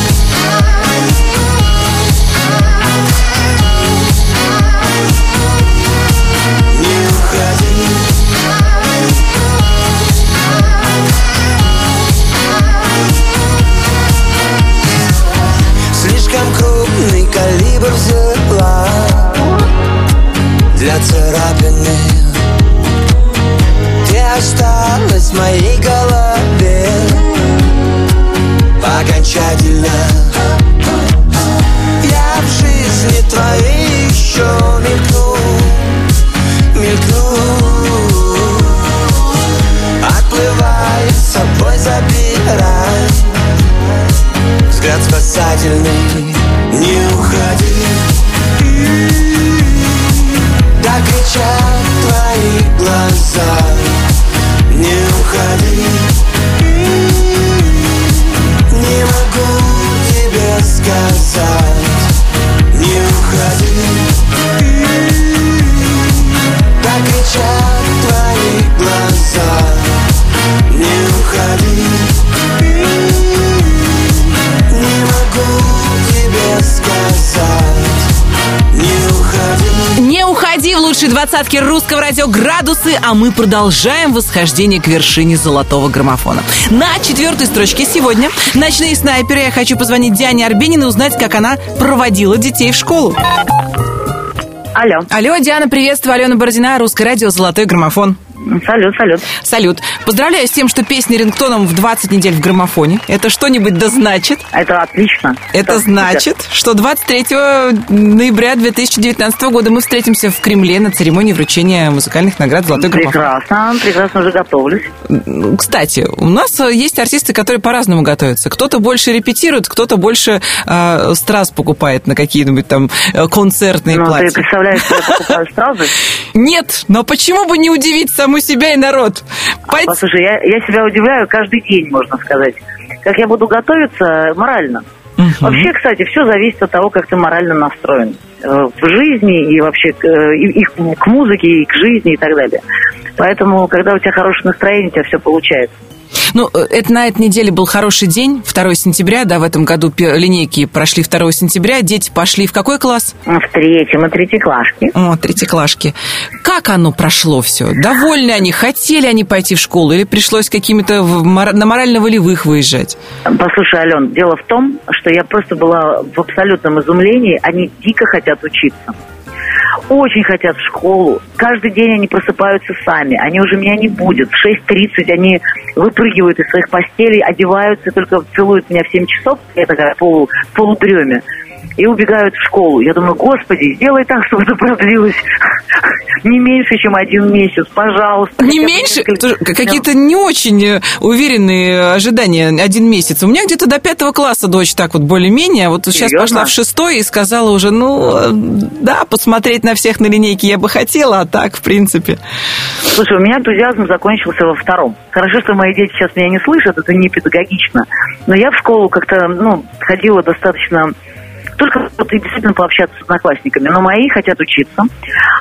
Для царапины. Ты осталась в моей голове? Окончательно. Я в жизни твоей еще мелькну Мелькну. Отплывай, с собой забирай Взгляд спасательный. Не двадцатки русского радио «Градусы», а мы продолжаем восхождение к вершине золотого граммофона. На четвертой строчке сегодня «Ночные снайперы». Я хочу позвонить Диане Арбенин и узнать, как она проводила детей в школу. Алло. Алло, Диана, приветствую. Алена Бородина, русское радио «Золотой граммофон». Салют, салют. Салют. Поздравляю с тем, что песня рингтоном в 20 недель в граммофоне. Это что-нибудь да значит? Это отлично. Это значит, что 23 ноября 2019 года мы встретимся в Кремле на церемонии вручения музыкальных наград «Золотой граммофон». Прекрасно, прекрасно уже готовлюсь. Кстати, у нас есть артисты, которые по-разному готовятся. Кто-то больше репетирует, кто-то больше э, страз покупает на какие-нибудь там э, концертные Ну, платья. ты представляешь, что я <laughs> покупаю стразы? Нет, но почему бы не удивить саму себя и народ? Пойти- Послушай, я, я себя удивляю каждый день, можно сказать. Как я буду готовиться морально. Вообще, кстати, все зависит от того, как ты морально настроен э, в жизни и вообще э, и, и к музыке, и к жизни и так далее. Поэтому, когда у тебя хорошее настроение, у тебя все получается. Ну, э, это на этой неделе был хороший день, 2 сентября, да, в этом году линейки прошли 2 сентября. Дети пошли в какой класс? В третьем и третьеклашке. О, третьеклашки. Как оно прошло все? Довольны они? Хотели они пойти в школу? Или пришлось какими-то на морально-волевых выезжать? Послушай, Ален, дело в том, что я просто была в абсолютном изумлении. Они дико хотят учиться. Очень хотят в школу. Каждый день они просыпаются сами. Они уже меня не будет. В 6.30 они выпрыгивают из своих постелей, одеваются, только целуют меня в 7 часов. Я такая полу, полудреме. И убегают в школу. Я думаю, господи, сделай так, чтобы это продлилось не меньше, чем один месяц. Пожалуйста. Не меньше? несколько- Какие-то не очень э, уверенные ожидания один месяц. У меня где-то до пятого класса дочь так вот более-менее. Вот сейчас Серьезно? пошла в шестой и сказала уже, ну, э, да, посмотреть на всех на линейке я бы хотела, а так, в принципе. Слушай, у меня энтузиазм закончился во втором. Хорошо, что мои дети сейчас меня не слышат, это не педагогично. Но я в школу как-то, ну, ходила достаточно только вот действительно пообщаться с одноклассниками. Но мои хотят учиться.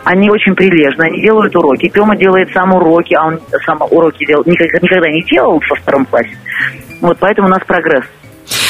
Они очень прилежны, они делают уроки. Тёма делает сам уроки, а он сам уроки делал, никогда, никогда не делал во втором классе. Вот поэтому у нас прогресс.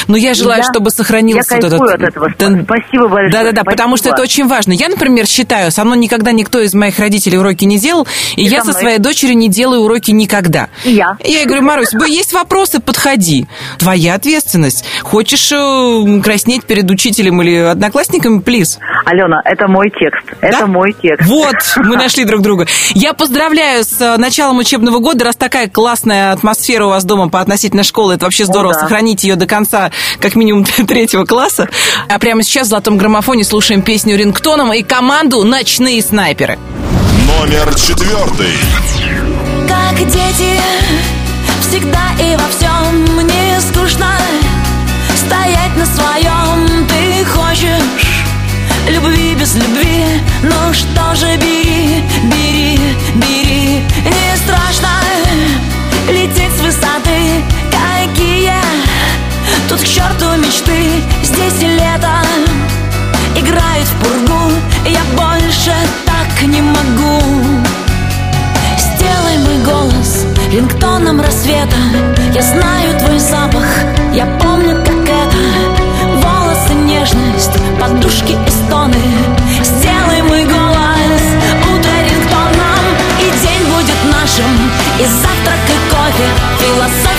Но я желаю, Я- чтобы сохранился я этот... от этого. тен- Спасибо большое. Да-да-да, потому что это очень важно. Я, например, считаю, со мной никогда никто из моих родителей уроки не делал, и, И я со своей дочерью не делаю уроки никогда. И я. И я ей говорю, Марусь, есть вопросы, подходи. Твоя ответственность. Хочешь э, краснеть перед учителем или одноклассником, плиз. Алена, это мой текст. Это мой текст. Вот, мы нашли друг друга. Я поздравляю с э, началом учебного года. Раз такая классная атмосфера у вас дома по относительно школы, это вообще здорово. да. Сохранить ее до конца, как минимум <laughs> третьего класса. А прямо сейчас в «Золотом граммофоне» слушаем песню рингтоном и команду «Ночные снайперы». Номер четвертый. Как дети, всегда и во всем мне скучно Стоять на своем ты хочешь Любви без любви, ну что же бери, бери, бери Не страшно черту мечты. Здесь лето играет в пургу. Я больше так не могу. Сделай мой голос рингтоном рассвета. Я знаю твой запах, я помню, как это. Волосы, нежность, подушки и стоны. Сделай мой голос утро рингтоном. И день будет нашим, и завтрак, и кофе. Философия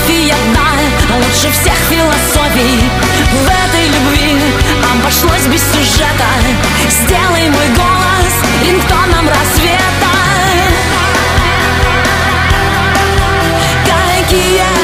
Лучше всех философий. В этой любви Обошлось без сюжета. Сделай мой голос рингтоном рассвета. Какие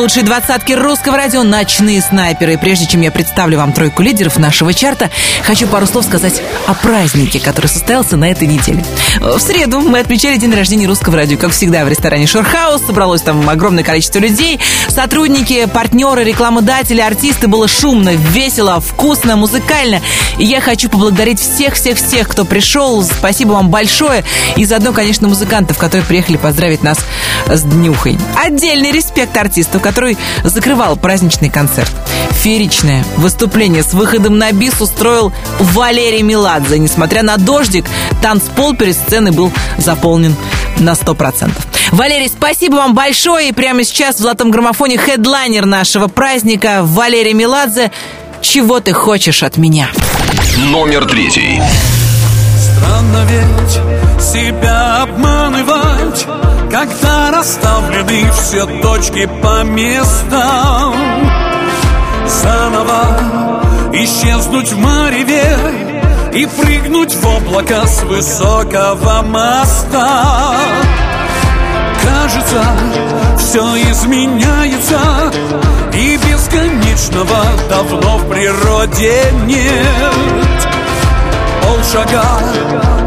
лучшей двадцатке русского радио «Ночные снайперы». И прежде чем я представлю вам тройку лидеров нашего чарта, хочу пару слов сказать о празднике, который состоялся на этой неделе. В среду мы отмечали день рождения русского радио. Как всегда, в ресторане Шорхаус собралось там огромное количество людей. Сотрудники, партнеры, рекламодатели, артисты. Было шумно, весело, вкусно, музыкально. И я хочу поблагодарить всех-всех-всех, кто пришел. Спасибо вам большое. И заодно, конечно, музыкантов, которые приехали поздравить нас с днюхой. Отдельный респект артисту, который закрывал праздничный концерт. Фееричное выступление с выходом на бис устроил Валерий Меладзе. Несмотря на дождик, танцпол перед сценой был заполнен на 100%. Валерий, спасибо вам большое. И прямо сейчас в золотом граммофоне хедлайнер нашего праздника Валерий Меладзе «Чего ты хочешь от меня?» Номер третий. Странно ведь себя обманывать Когда расставлены все точки по местам Заново исчезнуть в мареве И прыгнуть в облако с высокого моста. Кажется, все изменяется И бесконечного давно в природе нет. Полшага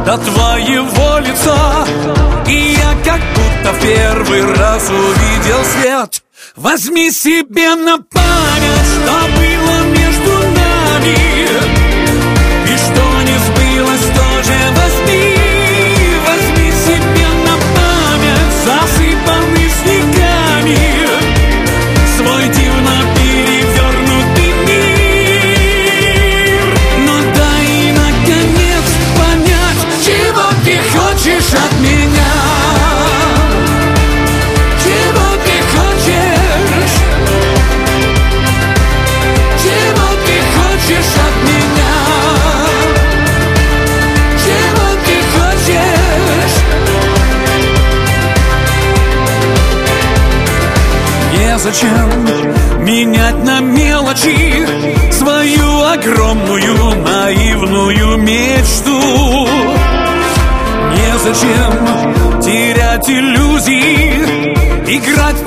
до твоего лица И в первый раз увидел свет. Возьми себе на память, что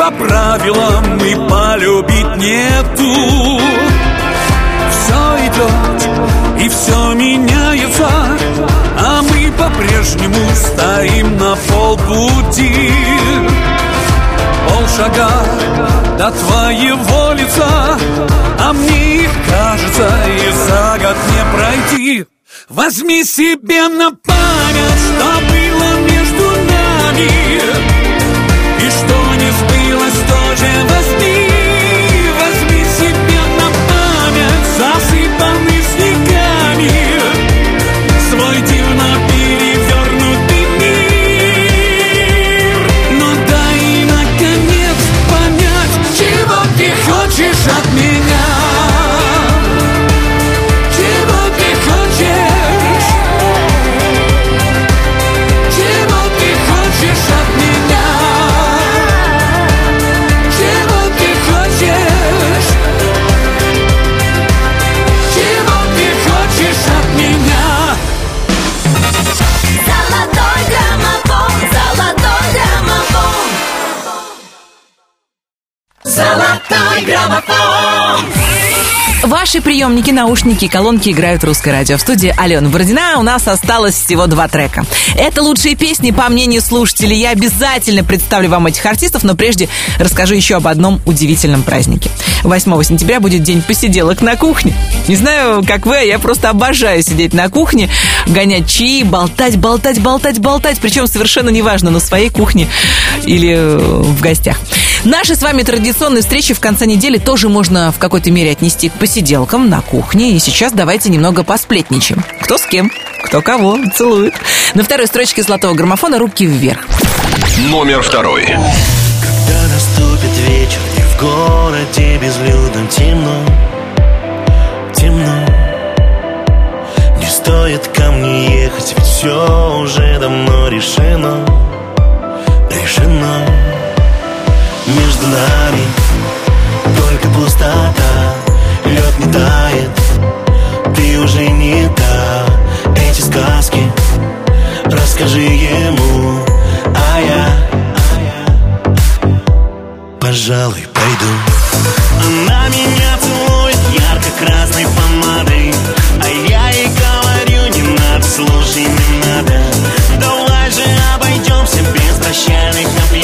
по правилам и полюбить нету. Все идет и все меняется А мы по-прежнему стоим на полпути. Полшага до твоего лица А мне их кажется и за год не пройти. Возьми себе на память, что было между нами Ваши приемники, наушники колонки играют русское радио. В студии Алена Бородина у нас осталось всего два трека. Это лучшие песни, по мнению слушателей. Я обязательно представлю вам этих артистов, но прежде расскажу еще об одном удивительном празднике. 8 сентября будет день посиделок на кухне. Не знаю, как вы, а я просто обожаю сидеть на кухне, гонять чаи, болтать, болтать, болтать, болтать. Причем совершенно неважно, на своей кухне или э, в гостях. Наши с вами традиционные встречи в конце недели тоже можно в какой-то мере отнести к посиделкам на кухне. И сейчас давайте немного посплетничаем. Кто с кем, кто кого целует. На второй строчке золотого граммофона руки вверх. Номер второй. Когда наступит вечер И в городе безлюдно темно Темно Не стоит ко мне ехать Ведь все уже давно решено Решено Между нами Только пустота тает Ты уже не та. Эти сказки Расскажи ему. А я пожалуй, пойду. Она меня целует ярко-красной помадой А я ей говорю, не надо, слушай, не надо. Давай же обойдемся без прощальных объятий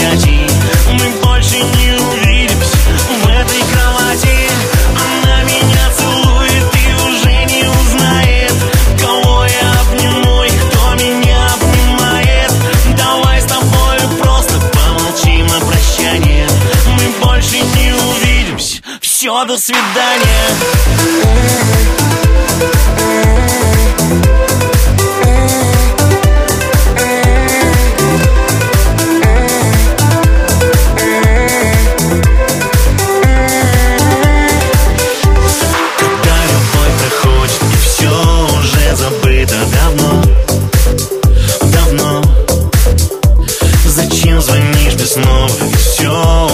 Все, до свидания. Проходит и все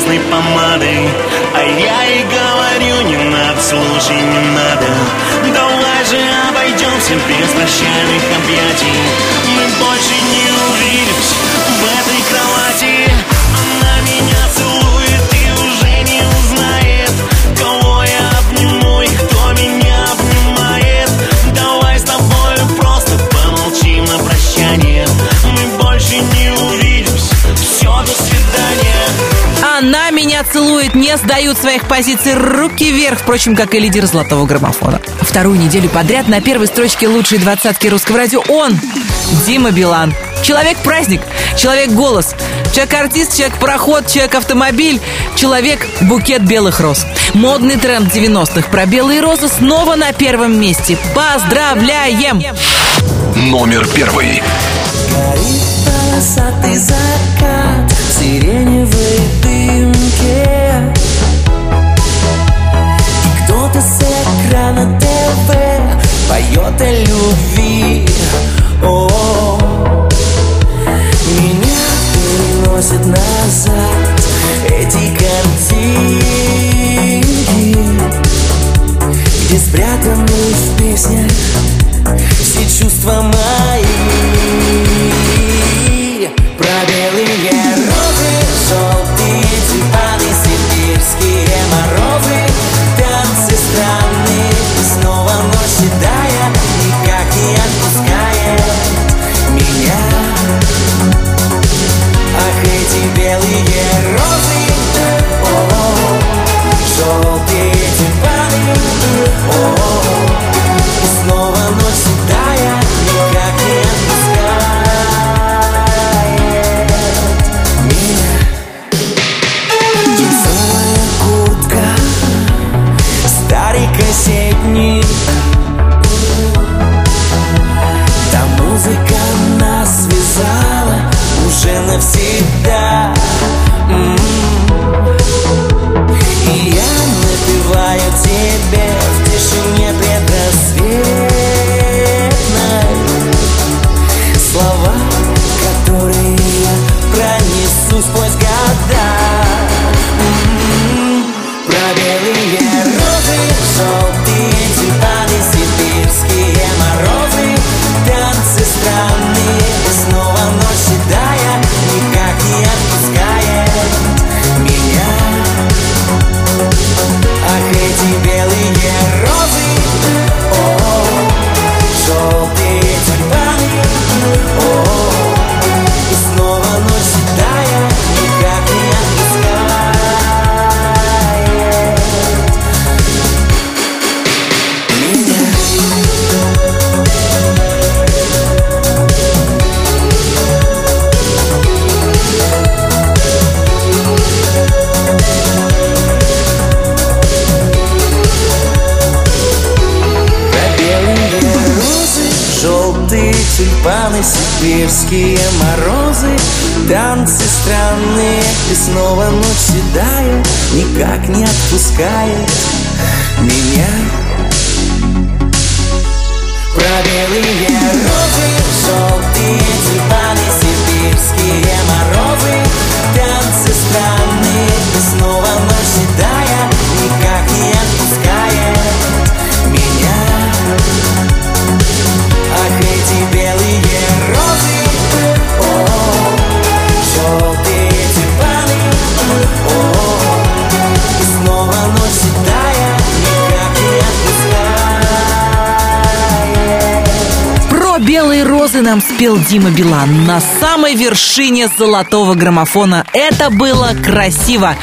ярко-красной помадой. А я ей говорю, не надо, слушай, не надо. Давай же обойдемся без прощальных объятий. Мы больше не увидимся меня целует, не сдают своих позиций руки вверх, впрочем, как и лидер золотого граммофона. Вторую неделю подряд на первой строчке лучшей двадцатки русского радио он, Дима Билан. Человек-праздник, человек-голос, человек-артист, человек-проход, человек-автомобиль, человек-букет белых роз. Модный тренд 90-х про белые розы снова на первом месте. Поздравляем! Номер первый. полосатый закат в экрана ТВ поет о любви. О, меня переносит назад эти картинки Где спрятаны в песнях все чувства мои спел Дима Билан на самой вершине золотого граммофона. Это было красиво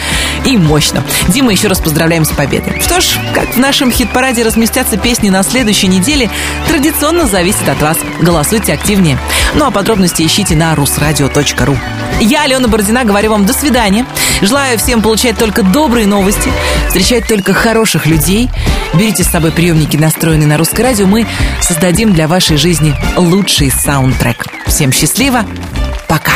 и мощно. Дима, еще раз поздравляем с победой. Что ж, как в нашем хит-параде разместятся песни на следующей неделе, традиционно зависит от вас. Голосуйте активнее. Ну а подробности ищите на rusradio.ru. Я, Алена Бородина, говорю вам до свидания. Желаю всем получать только добрые новости, встречать только хороших людей. Берите с собой приемники, настроенные на русское радио. Мы создадим для вашей жизни лучший саундтрек. Всем счастливо. Пока.